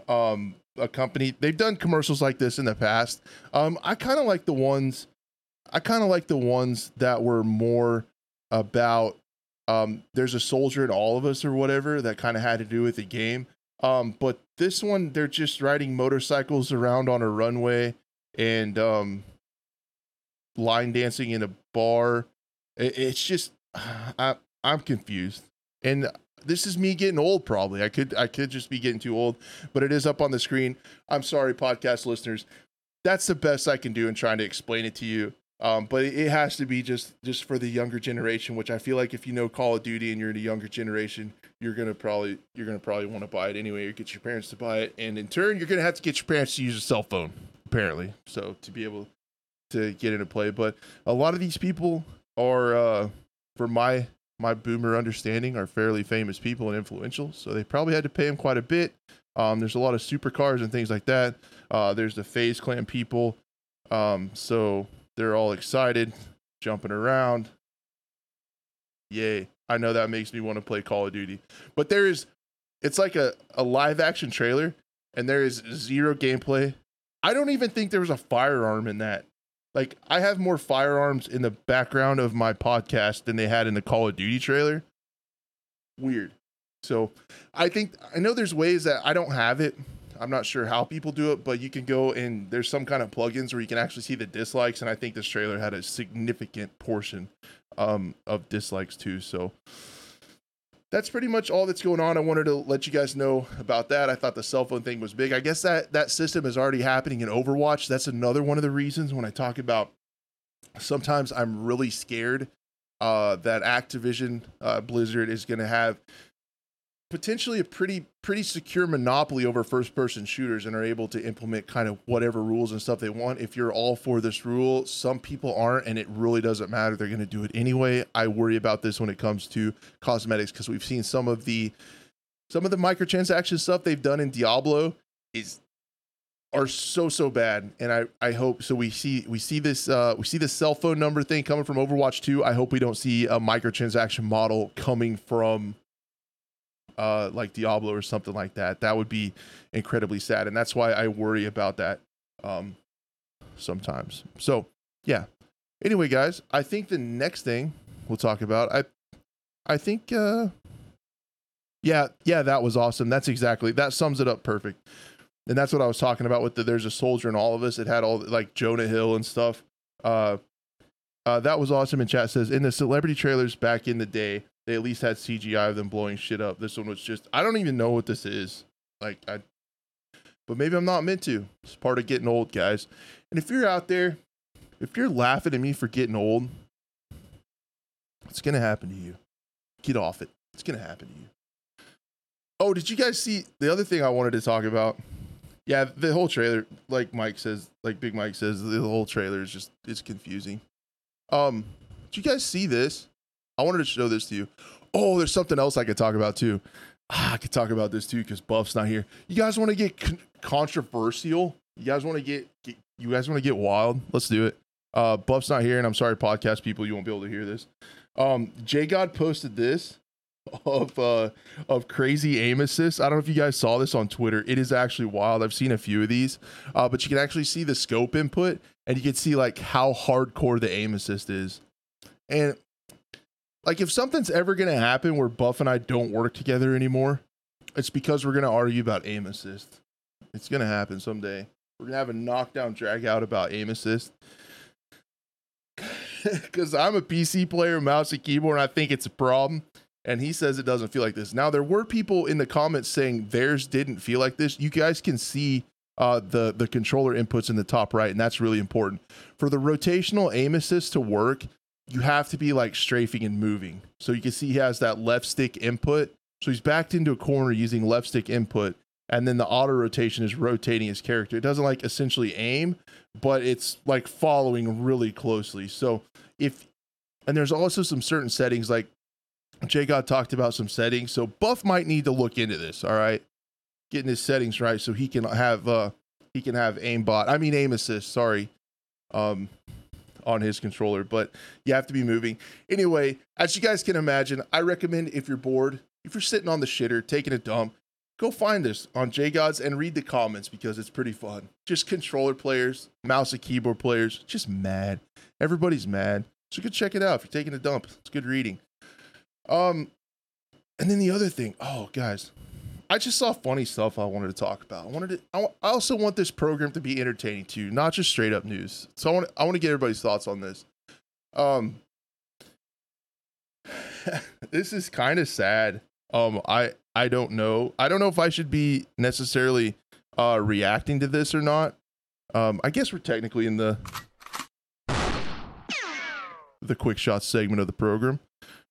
um, a company they've done commercials like this in the past. Um, I kind of like the ones, I kind of like the ones that were more about um, there's a soldier in all of us or whatever that kind of had to do with the game. Um, but this one, they're just riding motorcycles around on a runway and um, line dancing in a bar. It, it's just, I, I'm confused. And this is me getting old probably. I could i could just be getting too old but it is up on the screen. I'm sorry podcast listeners. That's the best i can do in trying to explain it to you. Um, but it has to be just just for the younger generation which i feel like if you know call of duty and you're in a younger generation you're gonna probably you're gonna probably want to buy it anyway or get your parents to buy it. And in turn you're gonna have to get your parents to use a cell phone apparently so to be able to get into play. But a lot of these people are uh for my my boomer understanding are fairly famous people and influential so they probably had to pay him quite a bit. Um, there's a lot of supercars and things like that. Uh, there's the FaZe clan people. Um, so they're all excited jumping around. Yay. I know that makes me want to play call of duty. But there is it's like a, a live action trailer and there is zero gameplay. I don't even think there was a firearm in that like I have more firearms in the background of my podcast than they had in the Call of Duty trailer. Weird. So I think I know there's ways that I don't have it. I'm not sure how people do it, but you can go and there's some kind of plugins where you can actually see the dislikes, and I think this trailer had a significant portion um, of dislikes too. So that's pretty much all that's going on. I wanted to let you guys know about that. I thought the cell phone thing was big. I guess that that system is already happening in Overwatch. That's another one of the reasons when I talk about sometimes I'm really scared uh, that Activision uh, Blizzard is going to have potentially a pretty pretty secure monopoly over first person shooters and are able to implement kind of whatever rules and stuff they want. If you're all for this rule some people aren't and it really doesn't matter. They're going to do it anyway. I worry about this when it comes to cosmetics because we've seen some of the some of the microtransaction stuff they've done in diablo is are so so bad. And i i hope so we see we see this uh we see this cell phone number thing coming from overwatch 2 i hope we don't see a microtransaction model coming from uh, like Diablo or something like that. That would be incredibly sad, and that's why I worry about that um, sometimes. So yeah. Anyway, guys, I think the next thing we'll talk about, I, I think, uh, yeah, yeah, that was awesome. That's exactly that sums it up perfect. And that's what I was talking about with the there's a soldier in all of us. It had all like Jonah Hill and stuff. Uh, uh, that was awesome. And chat says in the celebrity trailers back in the day, they at least had CGI of them blowing shit up. This one was just I don't even know what this is. Like I but maybe I'm not meant to. It's part of getting old, guys. And if you're out there, if you're laughing at me for getting old, it's gonna happen to you. Get off it. It's gonna happen to you. Oh, did you guys see the other thing I wanted to talk about? Yeah, the whole trailer, like Mike says, like Big Mike says, the whole trailer is just it's confusing. Um, did you guys see this? I wanted to show this to you. Oh, there's something else I could talk about too. Ah, I could talk about this too because Buff's not here. You guys want to get con- controversial? You guys want to get, get you guys want to get wild? Let's do it. Uh, Buff's not here, and I'm sorry, podcast people, you won't be able to hear this. Um, J God posted this of uh of crazy aim assist. I don't know if you guys saw this on Twitter. It is actually wild. I've seen a few of these, uh, but you can actually see the scope input, and you can see like how hardcore the aim assist is. And like if something's ever gonna happen where Buff and I don't work together anymore, it's because we're gonna argue about aim assist. It's gonna happen someday. We're gonna have a knockdown drag out about aim assist. Because I'm a PC player, mouse and keyboard, and I think it's a problem. And he says it doesn't feel like this. Now there were people in the comments saying theirs didn't feel like this. You guys can see uh, the the controller inputs in the top right, and that's really important for the rotational aim assist to work you have to be like strafing and moving. So you can see he has that left stick input. So he's backed into a corner using left stick input. And then the auto rotation is rotating his character. It doesn't like essentially aim, but it's like following really closely. So if, and there's also some certain settings like Jay God talked about some settings. So Buff might need to look into this. All right. Getting his settings right so he can have, uh, he can have aimbot. I mean, aim assist. Sorry. Um, on his controller, but you have to be moving. Anyway, as you guys can imagine, I recommend if you're bored, if you're sitting on the shitter, taking a dump, go find this on JGods and read the comments because it's pretty fun. Just controller players, mouse and keyboard players, just mad. Everybody's mad. So go check it out if you're taking a dump. It's good reading. Um, and then the other thing, oh guys, I just saw funny stuff I wanted to talk about. I wanted to. I, I also want this program to be entertaining too, not just straight up news. So I want. I want to get everybody's thoughts on this. Um, this is kind of sad. Um, I I don't know. I don't know if I should be necessarily uh reacting to this or not. Um, I guess we're technically in the the quick shot segment of the program.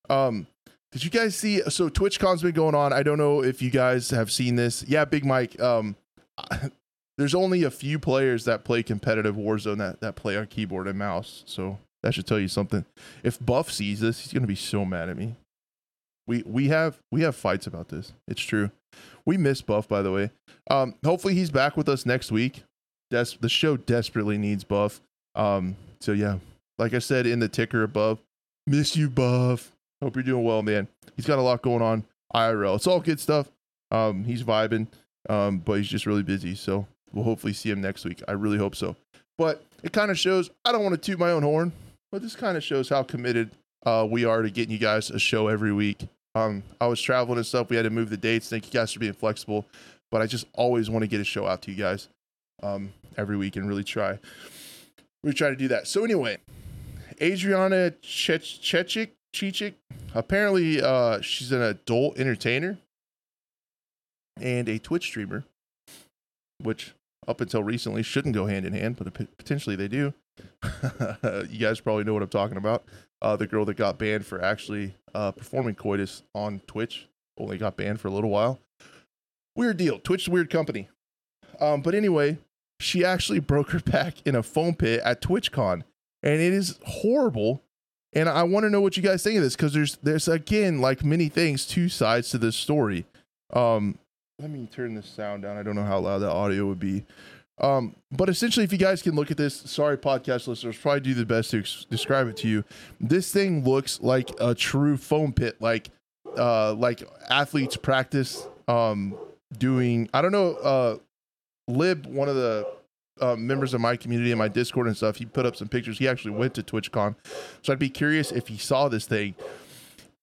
Um, did you guys see? So TwitchCon's been going on. I don't know if you guys have seen this. Yeah, Big Mike. Um, there's only a few players that play competitive Warzone that that play on keyboard and mouse. So that should tell you something. If Buff sees this, he's gonna be so mad at me. We we have we have fights about this. It's true. We miss Buff, by the way. Um, hopefully he's back with us next week. Des- the show desperately needs Buff. Um, so yeah, like I said in the ticker above, miss you, Buff. Hope you're doing well, man. He's got a lot going on IRL. It's all good stuff. Um, he's vibing, um, but he's just really busy. So we'll hopefully see him next week. I really hope so. But it kind of shows. I don't want to toot my own horn, but this kind of shows how committed uh, we are to getting you guys a show every week. Um, I was traveling and stuff. We had to move the dates. Thank you guys for being flexible. But I just always want to get a show out to you guys um, every week and really try. We try to do that. So anyway, Adriana Chechik Chichik. Apparently, uh, she's an adult entertainer and a Twitch streamer, which up until recently shouldn't go hand in hand, but potentially they do. you guys probably know what I'm talking about. Uh, the girl that got banned for actually uh, performing coitus on Twitch only got banned for a little while. Weird deal. Twitch's weird company. Um, but anyway, she actually broke her back in a foam pit at TwitchCon, and it is horrible. And I want to know what you guys think of this because there's there's again like many things, two sides to this story. Um, let me turn this sound down. I don't know how loud that audio would be. Um, but essentially, if you guys can look at this, sorry, podcast listeners, probably do the best to ex- describe it to you. This thing looks like a true foam pit, like uh, like athletes practice um, doing. I don't know. Uh, Lib, one of the uh, members of my community and my Discord and stuff, he put up some pictures. He actually went to TwitchCon, so I'd be curious if he saw this thing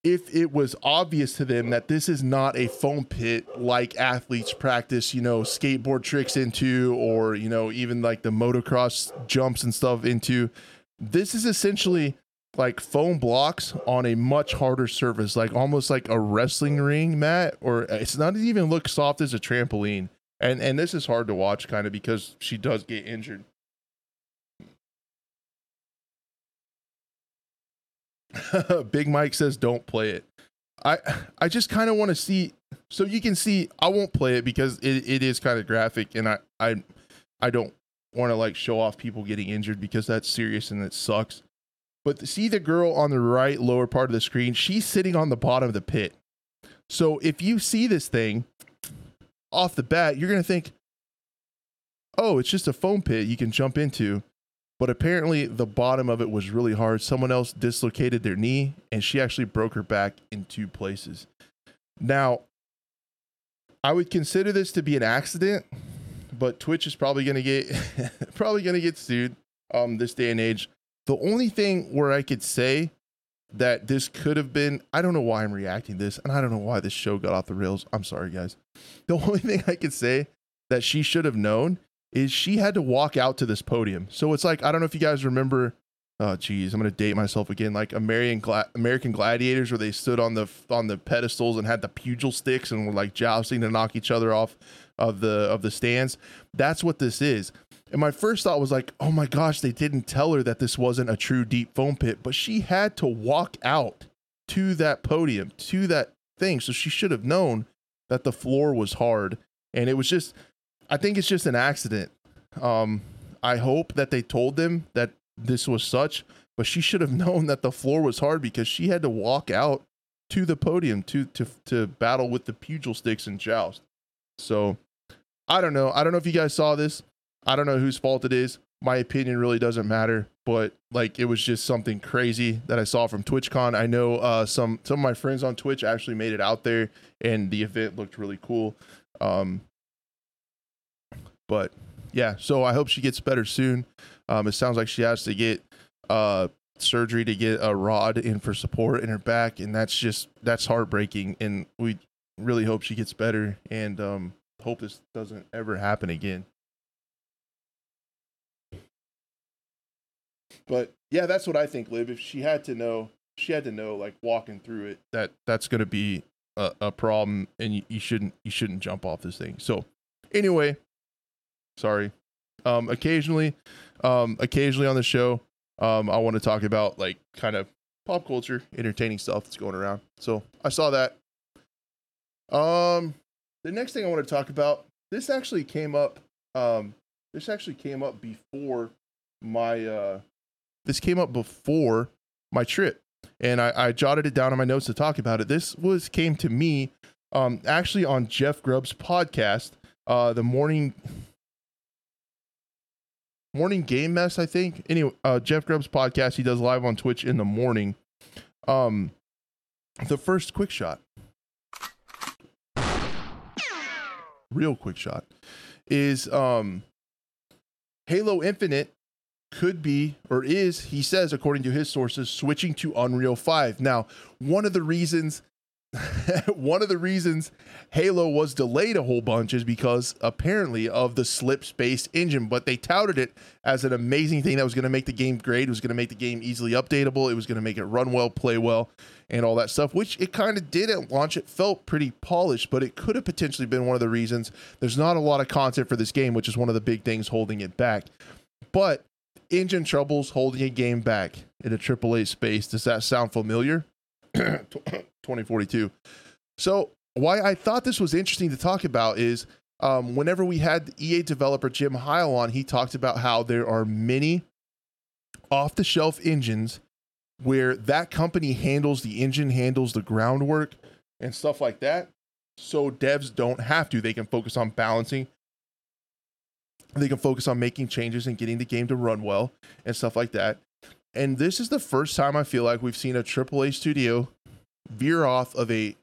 if it was obvious to them that this is not a foam pit like athletes practice, you know, skateboard tricks into, or, you know, even like the motocross jumps and stuff into, this is essentially like foam blocks on a much harder surface, like almost like a wrestling ring mat, or it's not even look soft as a trampoline. And and this is hard to watch kind of because she does get injured. Big Mike says don't play it. I I just kind of want to see so you can see I won't play it because it, it is kind of graphic and I I I don't want to like show off people getting injured because that's serious and it sucks. But see the girl on the right lower part of the screen, she's sitting on the bottom of the pit. So if you see this thing off the bat, you're going to think, "Oh, it's just a foam pit you can jump into." but apparently the bottom of it was really hard. Someone else dislocated their knee and she actually broke her back in two places. Now, I would consider this to be an accident, but Twitch is probably going to get probably going to get sued um this day and age. The only thing where I could say that this could have been I don't know why I'm reacting this and I don't know why this show got off the rails. I'm sorry guys. The only thing I could say that she should have known is she had to walk out to this podium. So it's like I don't know if you guys remember. Oh, geez, I'm gonna date myself again. Like American Gla- American Gladiators, where they stood on the on the pedestals and had the pugil sticks and were like jousting to knock each other off of the of the stands. That's what this is. And my first thought was like, oh my gosh, they didn't tell her that this wasn't a true deep foam pit, but she had to walk out to that podium, to that thing. So she should have known that the floor was hard. And it was just I think it's just an accident. Um, I hope that they told them that this was such, but she should have known that the floor was hard because she had to walk out to the podium to to to battle with the pugil sticks and joust. So I don't know. I don't know if you guys saw this. I don't know whose fault it is. My opinion really doesn't matter, but like it was just something crazy that I saw from TwitchCon. I know uh, some some of my friends on Twitch actually made it out there, and the event looked really cool. Um, but yeah, so I hope she gets better soon. Um, it sounds like she has to get uh, surgery to get a rod in for support in her back, and that's just that's heartbreaking. And we really hope she gets better, and um, hope this doesn't ever happen again. But yeah, that's what I think, Liv. If she had to know, she had to know, like walking through it, that that's going to be a, a, problem, and you, you shouldn't you shouldn't jump off this thing. So anyway, Sorry. Um, occasionally, um, occasionally on the show, um, I want to talk about like kind of pop culture, entertaining stuff that's going around. So I saw that. Um, the next thing I want to talk about, this actually came up. Um, this actually came up before my. Uh, this came up before my trip, and I, I jotted it down on my notes to talk about it. This was came to me, um, actually on Jeff Grubb's podcast, uh, the morning morning game mess, I think. Anyway, uh, Jeff Grubb's podcast, he does live on Twitch in the morning. Um, the first quick shot, real quick shot, is um, Halo Infinite could be or is, he says, according to his sources, switching to Unreal 5. Now, one of the reasons one of the reasons Halo was delayed a whole bunch is because apparently of the slip space engine, but they touted it as an amazing thing that was going to make the game great. It was going to make the game easily updatable. It was going to make it run well, play well, and all that stuff, which it kind of did at launch. It felt pretty polished, but it could have potentially been one of the reasons there's not a lot of content for this game, which is one of the big things holding it back. But engine troubles holding a game back in a AAA space. Does that sound familiar? 2042. So, why I thought this was interesting to talk about is um, whenever we had EA developer Jim Heil on, he talked about how there are many off the shelf engines where that company handles the engine, handles the groundwork, and stuff like that. So, devs don't have to. They can focus on balancing they can focus on making changes and getting the game to run well and stuff like that. And this is the first time I feel like we've seen a AAA studio veer off of a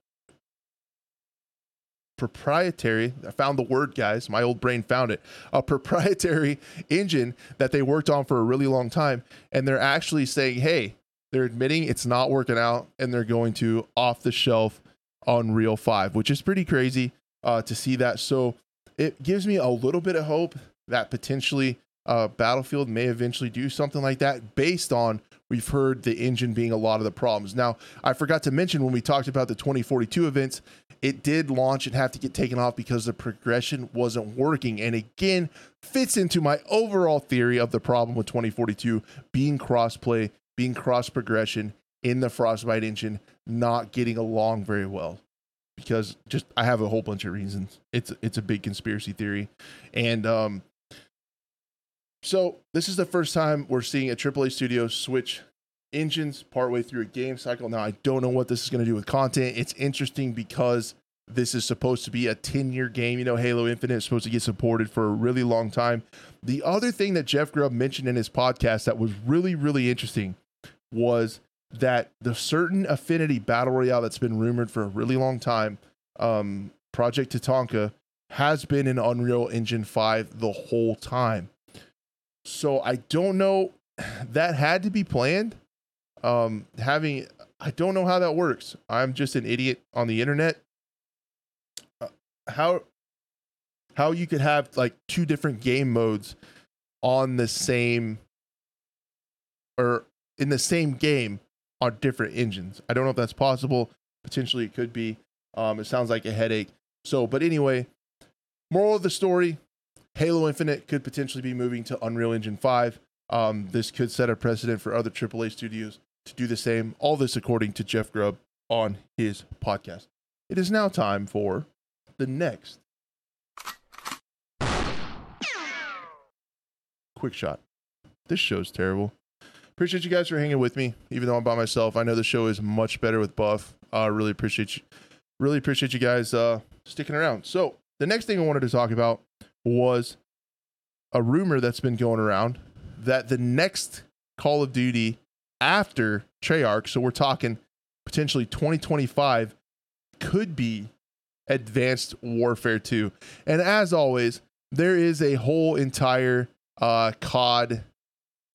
proprietary i found the word guys my old brain found it a proprietary engine that they worked on for a really long time and they're actually saying hey they're admitting it's not working out and they're going to off the shelf unreal 5 which is pretty crazy uh, to see that so it gives me a little bit of hope that potentially uh, battlefield may eventually do something like that based on we've heard the engine being a lot of the problems. Now, I forgot to mention when we talked about the 2042 events, it did launch and have to get taken off because the progression wasn't working. And again, fits into my overall theory of the problem with 2042 being crossplay, being cross progression in the Frostbite engine, not getting along very well. Because just I have a whole bunch of reasons. It's it's a big conspiracy theory, and um, so this is the first time we're seeing a AAA studio switch engines partway through a game cycle. Now I don't know what this is going to do with content. It's interesting because this is supposed to be a 10 year game. You know, Halo Infinite is supposed to get supported for a really long time. The other thing that Jeff Grubb mentioned in his podcast that was really, really interesting was that the certain affinity battle royale that's been rumored for a really long time, um, Project Tatanka, has been in Unreal Engine 5 the whole time. So I don't know. That had to be planned. Um, having I don't know how that works. I'm just an idiot on the internet. Uh, how how you could have like two different game modes on the same or in the same game on different engines. I don't know if that's possible. Potentially it could be. Um, it sounds like a headache. So, but anyway, moral of the story Halo Infinite could potentially be moving to Unreal Engine 5. Um, this could set a precedent for other AAA studios to do the same. All this according to Jeff Grubb on his podcast. It is now time for the next quick shot. This show's terrible. Appreciate you guys for hanging with me, even though I'm by myself. I know the show is much better with Buff. I uh, really appreciate you. Really appreciate you guys uh, sticking around. So the next thing I wanted to talk about was a rumor that's been going around that the next Call of Duty after Treyarch, so we're talking potentially 2025, could be Advanced Warfare 2. And as always, there is a whole entire uh, COD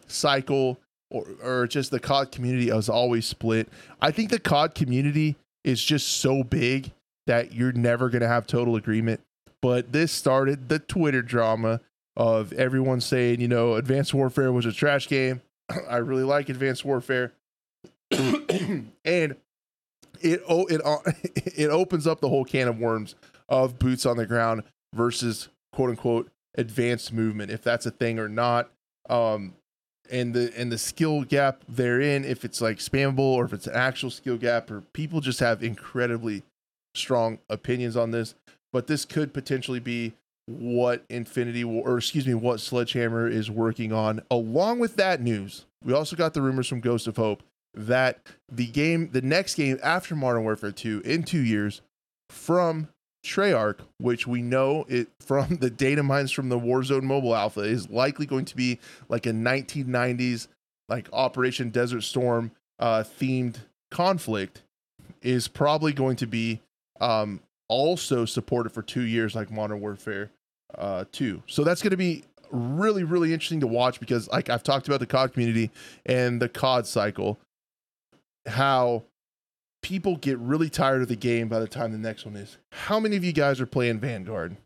cycle or, or just the COD community is always split. I think the COD community is just so big that you're never going to have total agreement but this started the Twitter drama of everyone saying, you know, Advanced Warfare was a trash game. I really like Advanced Warfare, and it oh it it opens up the whole can of worms of boots on the ground versus quote unquote advanced movement, if that's a thing or not. Um, and the and the skill gap therein, if it's like spammable or if it's an actual skill gap, or people just have incredibly strong opinions on this but this could potentially be what Infinity Ward, or excuse me, what Sledgehammer is working on. Along with that news, we also got the rumors from Ghost of Hope that the game, the next game after Modern Warfare 2 in two years from Treyarch, which we know it from the data mines from the Warzone mobile alpha, is likely going to be like a 1990s like Operation Desert Storm uh, themed conflict, is probably going to be um, also supported for two years like Modern Warfare uh, 2. So that's going to be really really interesting to watch because like I've talked about the COD community and the COD cycle, how people get really tired of the game by the time the next one is. How many of you guys are playing Vanguard?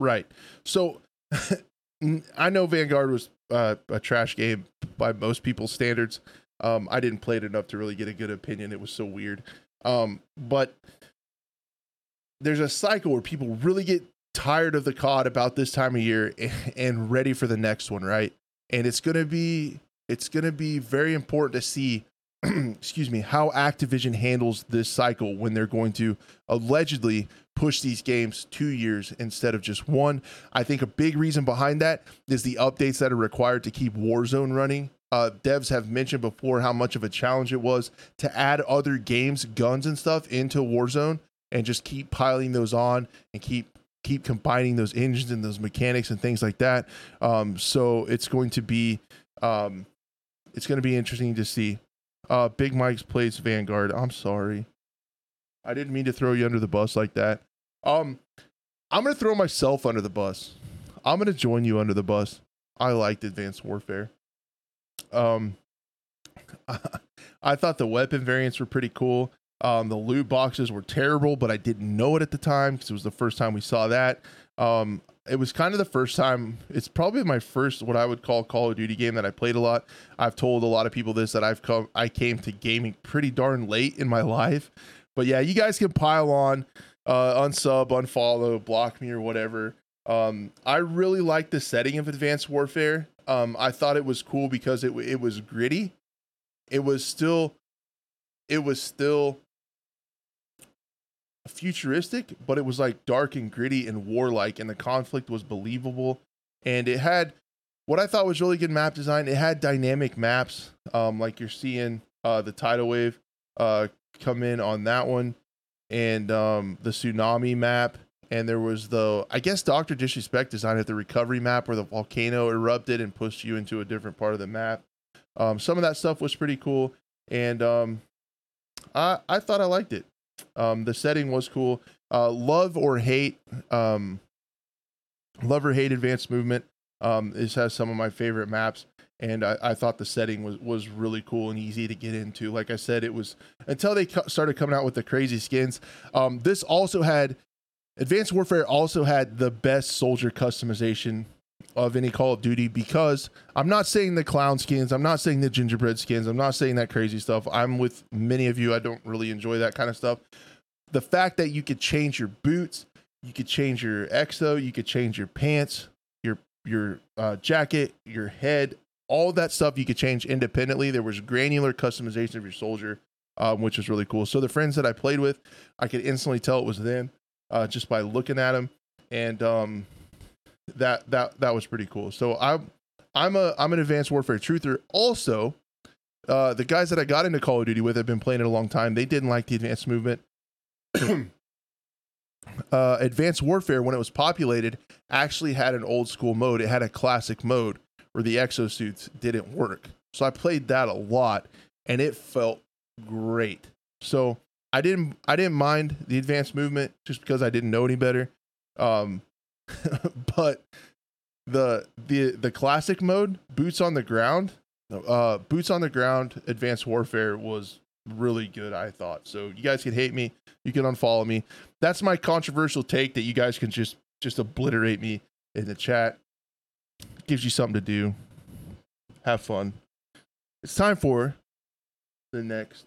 Right. So I know Vanguard was uh, a trash game by most people's standards. Um, I didn't play it enough to really get a good opinion. It was so weird. Um, but there's a cycle where people really get tired of the COD about this time of year and ready for the next one, right? And it's gonna be it's gonna be very important to see excuse me, how Activision handles this cycle when they're going to allegedly push these games two years instead of just one. I think a big reason behind that is the updates that are required to keep Warzone running. Uh, devs have mentioned before how much of a challenge it was to add other games, guns, and stuff into Warzone and just keep piling those on and keep keep combining those engines and those mechanics and things like that. Um, so it's going to be um, it's going to be interesting to see. Uh, Big Mike's plays Vanguard. I'm sorry. I didn't mean to throw you under the bus like that. Um, I'm gonna throw myself under the bus. I'm gonna join you under the bus. I liked Advanced Warfare. Um, I thought the weapon variants were pretty cool. Um, the loot boxes were terrible, but I didn't know it at the time because it was the first time we saw that. Um, it was kind of the first time. It's probably my first what I would call Call of Duty game that I played a lot. I've told a lot of people this that I've come I came to gaming pretty darn late in my life. But yeah, you guys can pile on, uh, unsub, unfollow, block me or whatever. Um, I really like the setting of Advanced Warfare. Um, I thought it was cool because it it was gritty. It was still, it was still futuristic, but it was like dark and gritty and warlike, and the conflict was believable. And it had what I thought was really good map design. It had dynamic maps, um, like you're seeing uh, the tidal wave uh, come in on that one, and um, the tsunami map. And there was the, I guess, Doctor Disrespect designed at the recovery map where the volcano erupted and pushed you into a different part of the map. Um, some of that stuff was pretty cool, and um, I I thought I liked it. Um, the setting was cool. Uh, love or hate, um, love or hate advanced movement. Um, this has some of my favorite maps, and I, I, thought the setting was was really cool and easy to get into. Like I said, it was until they started coming out with the crazy skins. Um, this also had Advanced Warfare also had the best soldier customization of any Call of Duty because I'm not saying the clown skins, I'm not saying the gingerbread skins, I'm not saying that crazy stuff. I'm with many of you. I don't really enjoy that kind of stuff. The fact that you could change your boots, you could change your exo, you could change your pants, your your uh, jacket, your head, all that stuff you could change independently. There was granular customization of your soldier, um, which was really cool. So the friends that I played with, I could instantly tell it was them uh, just by looking at them, and um, that that that was pretty cool. So I'm I'm a I'm an advanced warfare truther. Also, uh, the guys that I got into Call of Duty with have been playing it a long time. They didn't like the advanced movement. uh, advanced warfare, when it was populated, actually had an old school mode. It had a classic mode where the exosuits didn't work. So I played that a lot, and it felt great. So I didn't I didn't mind the advanced movement just because I didn't know any better. Um, but the the the classic mode, boots on the ground, uh, boots on the ground, advanced warfare was really good. I thought so. You guys can hate me, you can unfollow me. That's my controversial take that you guys can just just obliterate me in the chat. Gives you something to do. Have fun. It's time for the next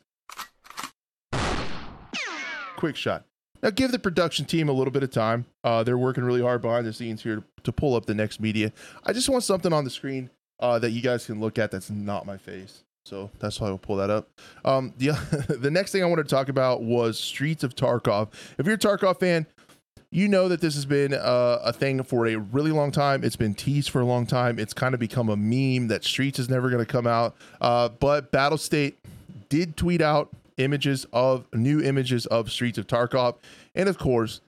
quick shot. Now, give the production team a little bit of time. Uh, they're working really hard behind the scenes here to, pull up the next media. I just want something on the screen uh, that you guys can look at that's not my face. So that's why I'll pull that up. Um, the the next thing I wanted to talk about was Streets of Tarkov. If you're a Tarkov fan, you know that this has been uh, a thing for a really long time. It's been teased for a long time. It's kind of become a meme that Streets is never going to come out. Uh, but Battlestate did tweet out images of new images of Streets of Tarkov, and of course,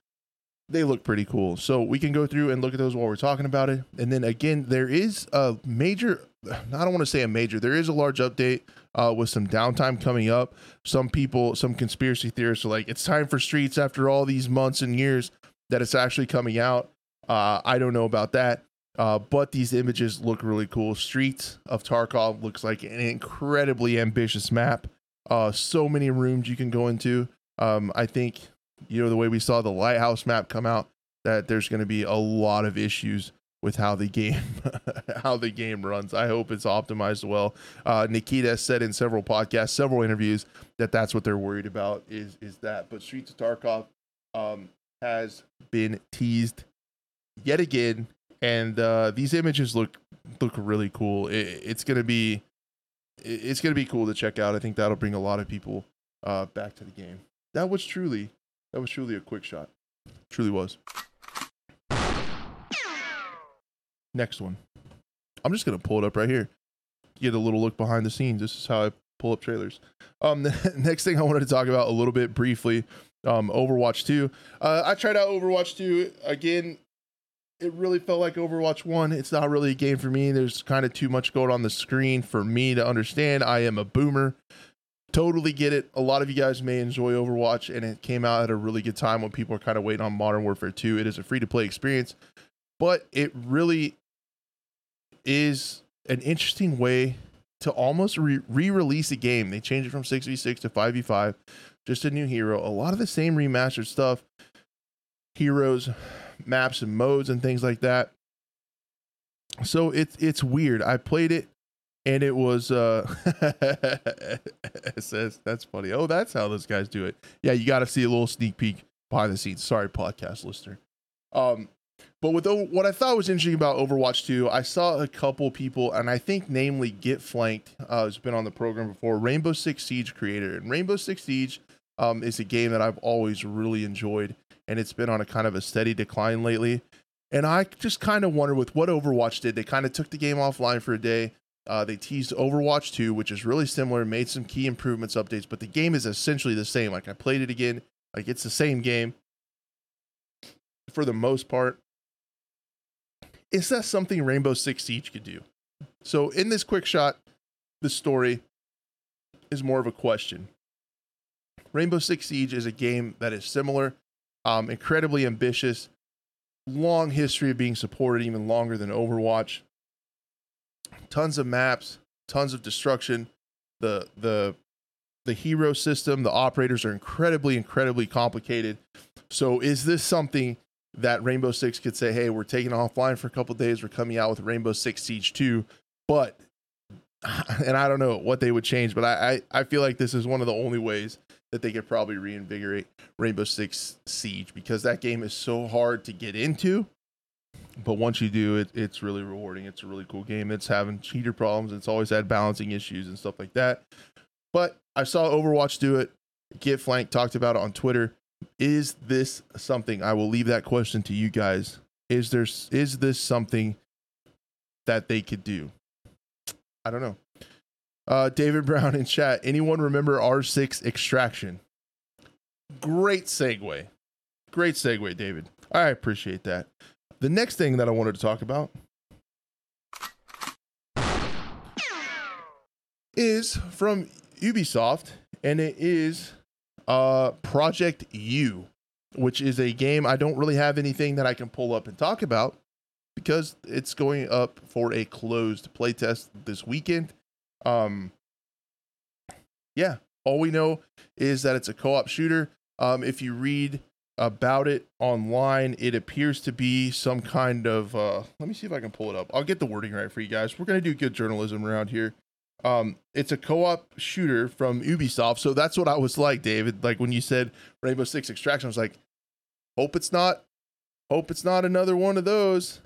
they look pretty cool. So we can go through and look at those while we're talking about it. And then again, there is a major. I don't want to say a major. There is a large update uh, with some downtime coming up. Some people, some conspiracy theorists are like, it's time for Streets after all these months and years that it's actually coming out. Uh, I don't know about that. Uh, but these images look really cool. Streets of Tarkov looks like an incredibly ambitious map. Uh, so many rooms you can go into. Um, I think, you know, the way we saw the lighthouse map come out, that there's going to be a lot of issues with how the game how the game runs. I hope it's optimized well. Uh, Nikita said in several podcasts, several interviews that that's what they're worried about is is that. But Streets of Tarkov um, has been teased yet again, and uh, these images look look really cool. It, it's gonna be it's gonna be cool to check out. I think that'll bring a lot of people uh, back to the game. That was truly that was truly a quick shot. Truly was. Next one. I'm just gonna pull it up right here. Get a little look behind the scenes. This is how I pull up trailers. Um, the next thing I wanted to talk about a little bit briefly, um, Overwatch 2. Uh, I tried out Overwatch 2 again. It really felt like Overwatch 1. It's not really a game for me. There's kind of too much going on the screen for me to understand. I am a boomer. Totally get it. A lot of you guys may enjoy Overwatch, and it came out at a really good time when people are kind of waiting on Modern Warfare 2. It is a free to play experience, but it really is an interesting way to almost re release a game. They changed it from 6v6 to 5v5, just a new hero. A lot of the same remastered stuff, heroes, maps, and modes, and things like that. So it's it's weird. I played it and it was uh it says that's funny. Oh, that's how those guys do it. Yeah, you got to see a little sneak peek behind the scenes. Sorry, podcast listener. Um, but with what I thought was interesting about Overwatch 2, I saw a couple people, and I think namely Get Flanked, uh, has been on the program before, Rainbow Six Siege creator. And Rainbow Six Siege um, is a game that I've always really enjoyed, and it's been on a kind of a steady decline lately. And I just kind of wonder with what Overwatch did, they kind of took the game offline for a day. Uh, they teased Overwatch 2, which is really similar, made some key improvements, updates, but the game is essentially the same. Like I played it again, like it's the same game for the most part is that something Rainbow Six Siege could do? So in this quick shot, the story is more of a question. Rainbow Six Siege is a game that is similar, um, incredibly ambitious, long history of being supported, even longer than Overwatch. Tons of maps, tons of destruction. The the the hero system, the operators are incredibly, incredibly complicated. So is this something that Rainbow Six could say, "Hey, we're taking offline for a couple days. We're coming out with Rainbow Six Siege 2." But and I don't know what they would change, but I, I, I feel like this is one of the only ways that they could probably reinvigorate Rainbow Six Siege because that game is so hard to get into. But once you do it, it's really rewarding. It's a really cool game. It's having cheater problems. It's always had balancing issues and stuff like that. But I saw Overwatch do it. Get Flank talked about it on Twitter is this something i will leave that question to you guys is there is this something that they could do i don't know uh, david brown in chat. Anyone remember r6 extraction? Great segue. Great segue david. I appreciate that. The next thing that i wanted to talk about is from ubisoft and it is uh, Project U, which is a game I don't really have anything that I can pull up and talk about because it's going up for a closed playtest this weekend. Um, yeah, all we know is that it's a co-op shooter. Um, if you read about it online, it appears to be some kind of. Uh, let me see if I can pull it up. I'll get the wording right for you guys. We're gonna do good journalism around here. Um, it's a co-op shooter from Ubisoft, so that's what I was like, David. Like when you said Rainbow Six Extraction, I was like, hope it's not, hope it's not another one of those.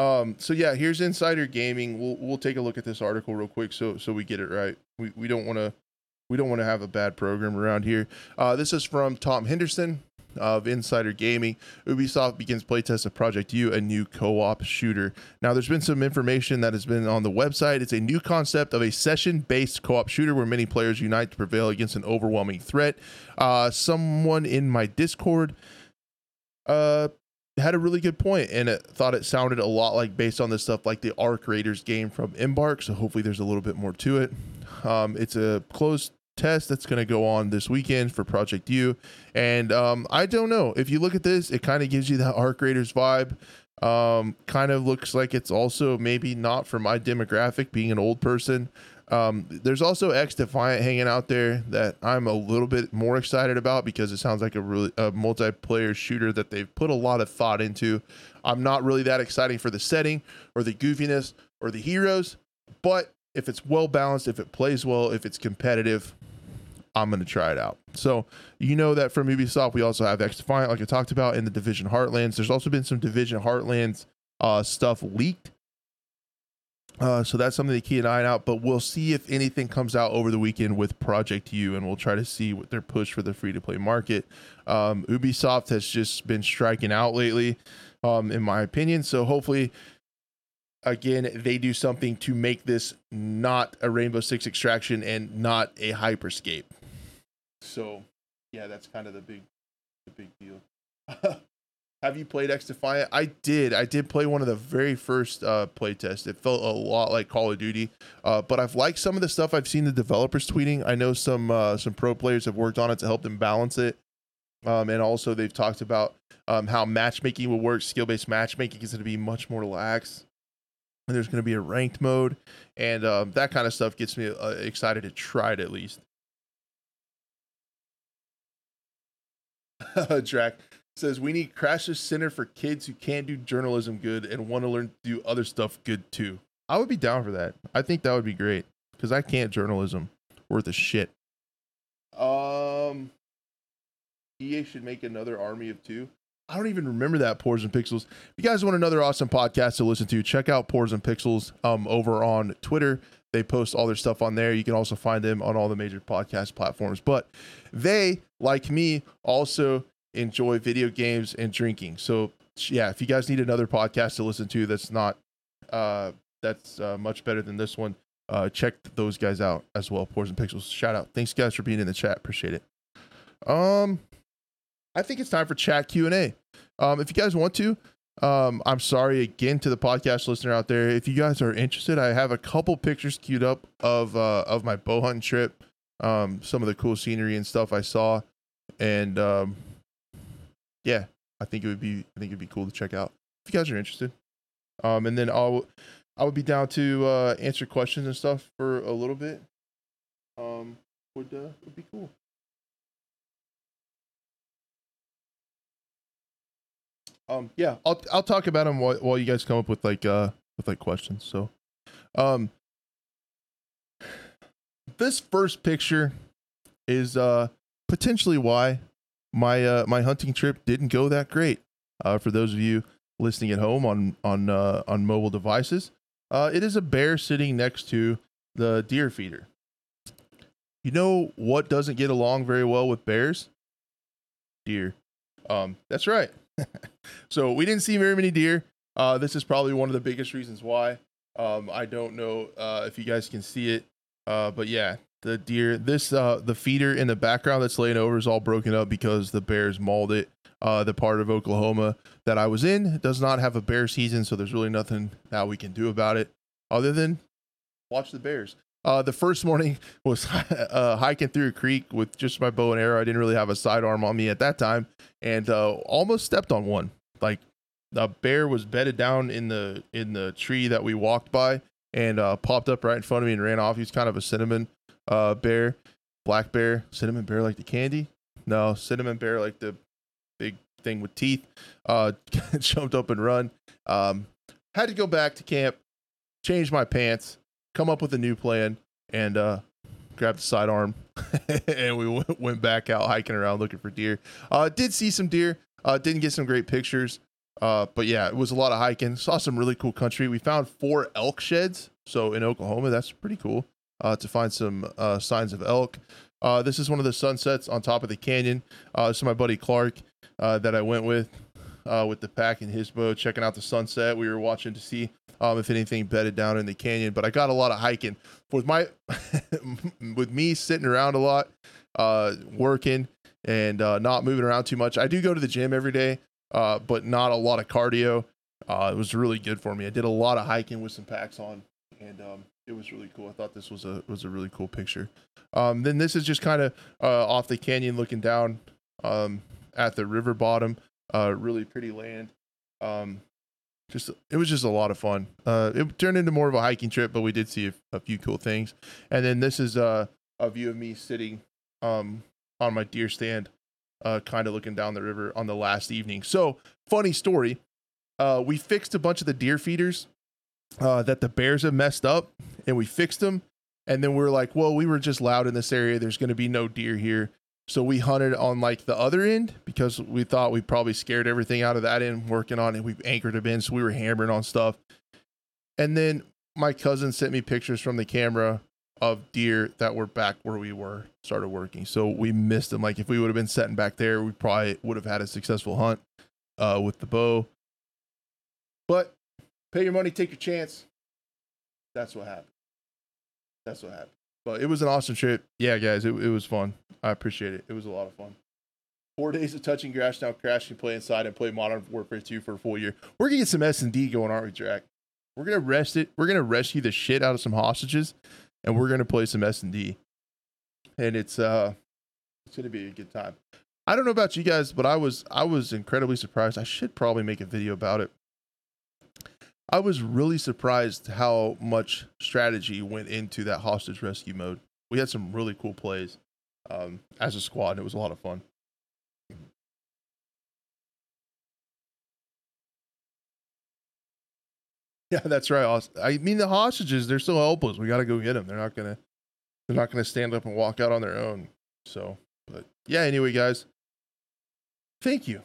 Um, so yeah, here's Insider Gaming. We'll we'll take a look at this article real quick, so so we get it right. We we don't want to we don't want to have a bad program around here. Uh, this is from Tom Henderson of Insider Gaming, Ubisoft begins playtest of Project U, a new co-op shooter. Now, there's been some information that has been on the website. It's a new concept of a session-based co-op shooter where many players unite to prevail against an overwhelming threat. Uh, someone in my Discord uh, had a really good point and it thought it sounded a lot like based on this stuff like the Arc Raiders game from Embark. So hopefully there's a little bit more to it. Um, it's a closed test that's going to go on this weekend for Project U. And um, I don't know. If you look at this, it kind of gives you that Arc Raiders vibe. Um, kind of looks like it's also maybe not for my demographic, being an old person. Um, there's also XDefiant hanging out there that I'm a little bit more excited about because it sounds like a really a multiplayer shooter that they've put a lot of thought into. I'm not really that exciting for the setting or the goofiness or the heroes, but if it's well balanced, if it plays well, if it's competitive, I'm going to try it out. So, you know that from Ubisoft, we also have XDefiant, like I talked about in the Division Heartlands. There's also been some Division Heartlands uh, stuff leaked. Uh, so that's something to keep an eye out. But we'll see if anything comes out over the weekend with Project U, and we'll try to see what their push for the free to play market. Um, Ubisoft has just been striking out lately, um, in my opinion. So hopefully, again, they do something to make this not a Rainbow Six extraction and not a hyperscape. So, yeah, that's kind of the big, the big deal. Have you played XDefiant? I did. I did play one of the very first uh, play tests. It felt a lot like Call of Duty, uh, but I've liked some of the stuff I've seen the developers tweeting. I know some uh, some pro players have worked on it to help them balance it, um, and also they've talked about um, how matchmaking will work. Skill based matchmaking is going to be much more lax. And there's going to be a ranked mode, and um, that kind of stuff gets me uh, excited to try it at least. Drac says we need Crash's Center for kids who can't do journalism good and want to learn to do other stuff good too. I would be down for that. I think that would be great because I can't journalism worth a shit. Um, EA should make another army of two. I don't even remember that Pores and Pixels. If you guys want another awesome podcast to listen to, check out Pores and Pixels um, over on Twitter. They post all their stuff on there. You can also find them on all the major podcast platforms. But they, like me, also enjoy video games and drinking. So yeah, if you guys need another podcast to listen to that's not uh that's uh, much better than this one, uh check those guys out as well. Pores and Pixels. Shout out. Thanks guys for being in the chat. Appreciate it. Um I think it's time for chat Q&A. Um if you guys want to, um I'm sorry again to the podcast listener out there. If you guys are interested, I have a couple pictures queued up of uh of my bow hunting trip. Um some of the cool scenery and stuff I saw and um yeah, I think it would be I think it'd be cool to check out if you guys are interested. Um, and then I'll I would be down to uh, answer questions and stuff for a little bit. Um, would uh, would be cool. Um, yeah, I'll I'll talk about them while, while you guys come up with like uh with like questions. So, um, this first picture is uh potentially why my uh, my hunting trip didn't go that great. Uh, for those of you listening at home on on uh, on mobile devices, uh, it is a bear sitting next to the deer feeder. You know what doesn't get along very well with bears? Deer. Um, that's right. so we didn't see very many deer. Uh, this is probably one of the biggest reasons why. Um, I don't know uh, if you guys can see it, uh, but yeah, the deer. This uh the feeder in the background that's laying over is all broken up because the bears mauled it. Uh, the part of Oklahoma that I was in does not have a bear season, so there's really nothing that we can do about it other than watch the bears. Uh, the first morning was uh, hiking through a creek with just my bow and arrow. I didn't really have a sidearm on me at that time, and uh, almost stepped on one. Like the bear was bedded down in the in the tree that we walked by, and uh, popped up right in front of me and ran off. He's kind of a cinnamon uh, bear, black bear, cinnamon bear like the candy. No, cinnamon bear like the big thing with teeth. Uh, jumped up and run. Um, had to go back to camp, change my pants, come up with a new plan, and uh, grab the sidearm, and we w- went back out hiking around looking for deer. Uh, did see some deer. Uh, didn't get some great pictures. Uh, but yeah, it was a lot of hiking. Saw some really cool country. We found four elk sheds. So in Oklahoma, that's pretty cool uh, to find some uh, signs of elk. Uh, this is one of the sunsets on top of the canyon. Uh, is my buddy Clark uh, that I went with uh, with the pack in his boat, checking out the sunset. We were watching to see um, if anything bedded down in the canyon. But I got a lot of hiking with my with me sitting around a lot, uh, working and not moving around too much. I do go to the gym every day, but not a lot of cardio. It was really good for me. I did a lot of hiking with some packs on, and um, it was really cool. I thought this was a was a really cool picture. Um, then this is just kind of uh, off the canyon, looking down um, at the river bottom. Uh, really pretty land. Um, just it was just a lot of fun. Uh, it turned into more of a hiking trip, but we did see a, a few cool things. And then this is uh, a view of me sitting um, on my deer stand, uh, kind of looking down the river on the last evening. So funny story. Uh, we fixed a bunch of the deer feeders uh, that the bears have messed up, and we fixed them. And then we are like, well, we were just loud in this area. There's going to be no deer here. So we hunted on like the other end because we thought we probably scared everything out of that end working on it. We anchored them in, so we were hammering on stuff. And then my cousin sent me pictures from the camera of deer that were back where we were started working. So we missed them. Like if we would have been sitting back there, we probably would have had a successful hunt uh, with the bow. But pay your money, take your chance. That's what happened. That's what happened. But it was an awesome trip. Yeah, guys, it, it was fun. I appreciate it. It was a lot of fun. Four days of touching grass now, crashing, play inside, and play Modern Warfare 2 for a full year. We're gonna get some S and D going, aren't we, Jack? We're gonna rest it. We're gonna rescue the shit out of some hostages, and we're gonna play some S and D. And it's uh, it's gonna be a good time. I don't know about you guys, but I was I was incredibly surprised. I should probably make a video about it. I was really surprised how much strategy went into that hostage rescue mode. We had some really cool plays um, as a squad, and it was a lot of fun. Yeah, that's right. I mean, the hostages, they're still helpless. We got to go get them. They're not going to, they're not going to stand up and walk out on their own. So, but yeah, anyway, guys, thank you.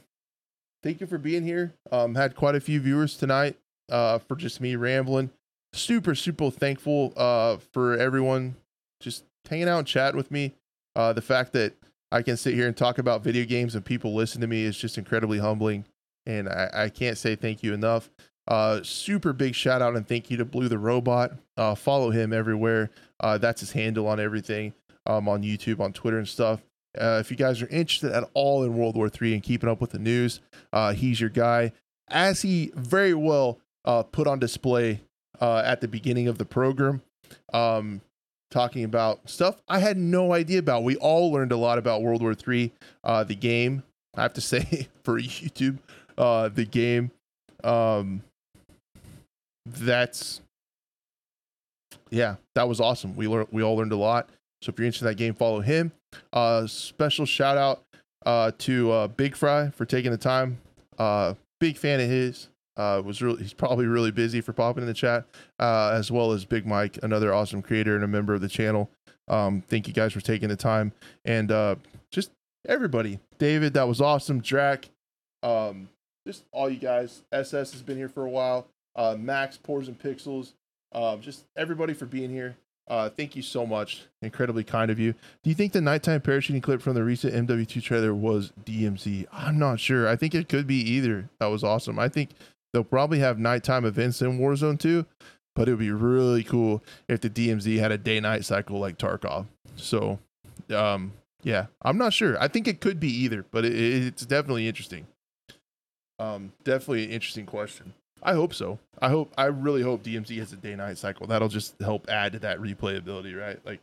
Thank you for being here. Um, had quite a few viewers tonight uh, for just me rambling. Super, super thankful uh, for everyone just hanging out and chatting with me. Uh, the fact that I can sit here and talk about video games and people listen to me is just incredibly humbling. And I, I can't say thank you enough. Uh, super big shout out and thank you to Blue the Robot. Uh, follow him everywhere. Uh, that's his handle on everything um, on YouTube, on Twitter, and stuff. Uh, if you guys are interested at all in World War III and keeping up with the news, uh, he's your guy. As he very well uh, put on display uh, at the beginning of the program, um, talking about stuff I had no idea about. We all learned a lot about World War III, uh, the game. I have to say, for YouTube, uh, the game. Um, that's yeah, that was awesome. We learned we all learned a lot. So if you're interested in that game, follow him. Uh, special shout out uh, to uh, Big Fry for taking the time. Uh, big fan of his. Uh, was really he's probably really busy for popping in the chat, uh, as well as Big Mike, another awesome creator and a member of the channel. Um, thank you guys for taking the time and uh, just everybody. David, that was awesome. Drac, um, just all you guys. SS has been here for a while. Uh, Max, Pores and Pixels, uh, just everybody for being here. Uh, thank you so much. Incredibly kind of you. Do you think the nighttime parachuting clip from the recent MW2 trailer was DMZ? I'm not sure. I think it could be either. That was awesome. I think They'll probably have nighttime events in Warzone 2, but it would be really cool if the DMZ had a day night cycle like Tarkov. So, um, yeah, I'm not sure. I think it could be either, but it, it's definitely interesting. Um, definitely an interesting question. I hope so. I hope. I really hope DMZ has a day night cycle. That'll just help add to that replayability, right? Like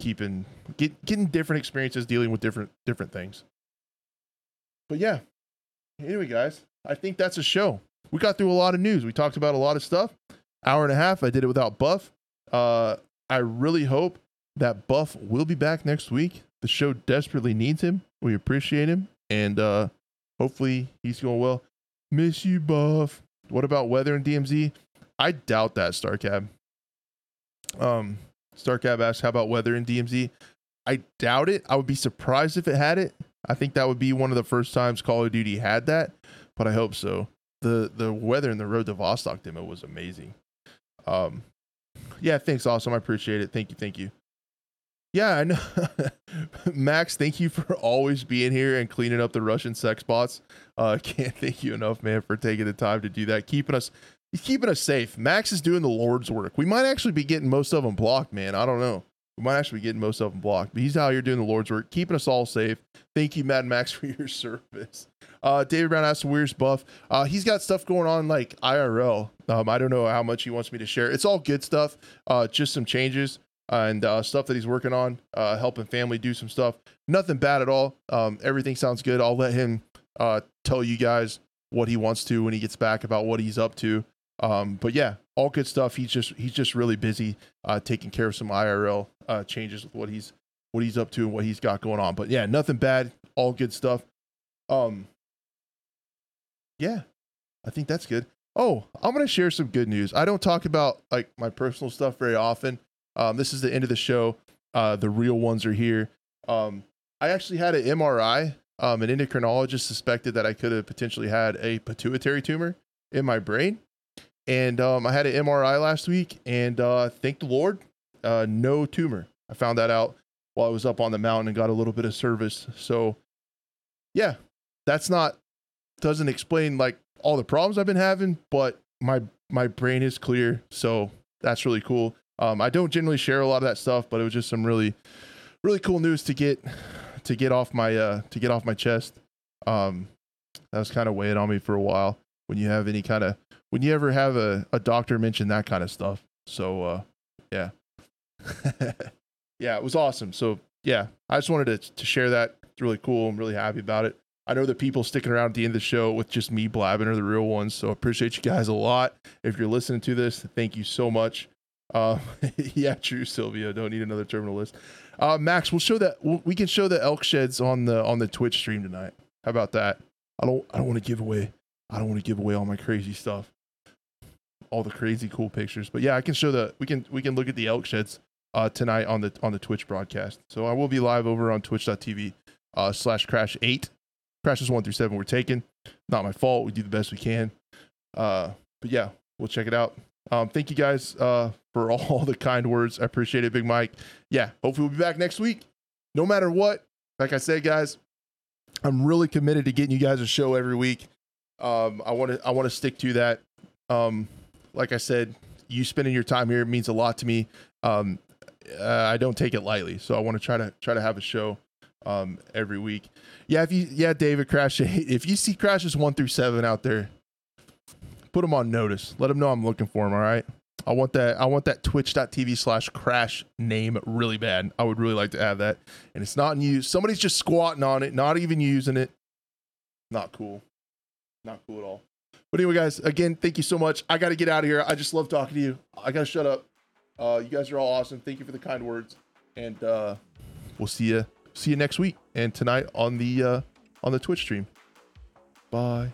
keeping get, getting different experiences dealing with different different things. But yeah. Anyway, guys, I think that's a show we got through a lot of news. We talked about a lot of stuff. Hour and a half. I did it without Buff. Uh, I really hope that Buff will be back next week. The show desperately needs him. We appreciate him, and uh, hopefully he's going well. Miss you, Buff. What about weather in DMZ? I doubt that, Starcab. Um, Starcab asked, "How about weather in DMZ?" I doubt it. I would be surprised if it had it. I think that would be one of the first times Call of Duty had that, but I hope so the the weather in the Road to Vostok demo was amazing. Um, yeah, thanks, awesome. I appreciate it. Thank you, thank you. Yeah, I know. Max, thank you for always being here and cleaning up the Russian sex bots. Uh, can't thank you enough, man, for taking the time to do that, keeping us keeping us safe. Max is doing the Lord's work. We might actually be getting most of them blocked, man. I don't know. We might actually be getting most of them blocked, but he's out here doing the Lord's work, keeping us all safe. Thank you, Mad Max, for your service. Uh, David Brown asked Where's Buff. Uh, he's got stuff going on like IRL. Um, I don't know how much he wants me to share. It's all good stuff. Uh, just some changes and uh, stuff that he's working on, uh, helping family do some stuff. Nothing bad at all. Um, everything sounds good. I'll let him uh, tell you guys what he wants to when he gets back about what he's up to. Um, but yeah, all good stuff. He's just he's just really busy uh, taking care of some IRL uh, changes with what he's what he's up to and what he's got going on. But yeah, nothing bad. All good stuff. Um, yeah, I think that's good. Oh, I'm gonna share some good news. I don't talk about like my personal stuff very often. Um, this is the end of the show. Uh, the real ones are here. Um, I actually had an MRI. Um, an endocrinologist suspected that I could have potentially had a pituitary tumor in my brain, and um, I had an MRI last week. And uh, thank the Lord, uh, no tumor. I found that out while I was up on the mountain and got a little bit of service. So, yeah, that's not doesn't explain like all the problems I've been having, but my my brain is clear, so that's really cool. Um, I don't generally share a lot of that stuff, but it was just some really really cool news to get to get off my uh to get off my chest. Um, that was kind of weighing on me for a while. When you have any kind of when you ever have a, a doctor mention that kind of stuff. So uh, yeah, yeah, it was awesome. So yeah, I just wanted to to share that. It's really cool. I'm really happy about it. I know the people sticking around at the end of the show with just me blabbing are the real ones. So I appreciate you guys a lot. If you're listening to this, thank you so much. Uh, yeah, true, Sylvia. Don't need another terminal list. Uh, Max, we'll show that. We can show the elk sheds on the on the Twitch stream tonight. How about that? I don't. I don't want to give away. I don't want to give away all my crazy stuff, all the crazy cool pictures. But yeah, I can show the. We can we can look at the elk sheds uh, tonight on the on the Twitch broadcast. So I will be live over on Twitch.tv uh, slash Crash Eight. Crashes one through seven we're taking. Not my fault. We do the best we can. Uh, but yeah, we'll check it out. Um, thank you guys uh, for all the kind words. I appreciate it, Big Mike. Yeah, hopefully we'll be back next week. No matter what, like I said, guys, I'm really committed to getting you guys a show every week. Um, I want to I want to stick to that. Um, like I said, you spending your time here means a lot to me. Um, uh, I don't take it lightly, so I want to try to try to have a show um, every week. Yeah, if you yeah, David Crash, if you see crashes one through seven out there, put them on notice. Let them know I'm looking for them. All right. I want that. I want that twitch.tv slash crash name really bad. I would really like to add that. And it's not in use. Somebody's just squatting on it, not even using it. Not cool. Not cool at all. But anyway, guys, again, thank you so much. I got to get out of here. I just love talking to you. I got to shut up. Uh, you guys are all awesome. Thank you for the kind words. And uh, we'll see you see you next week and tonight on the uh, on the Twitch stream. Bye.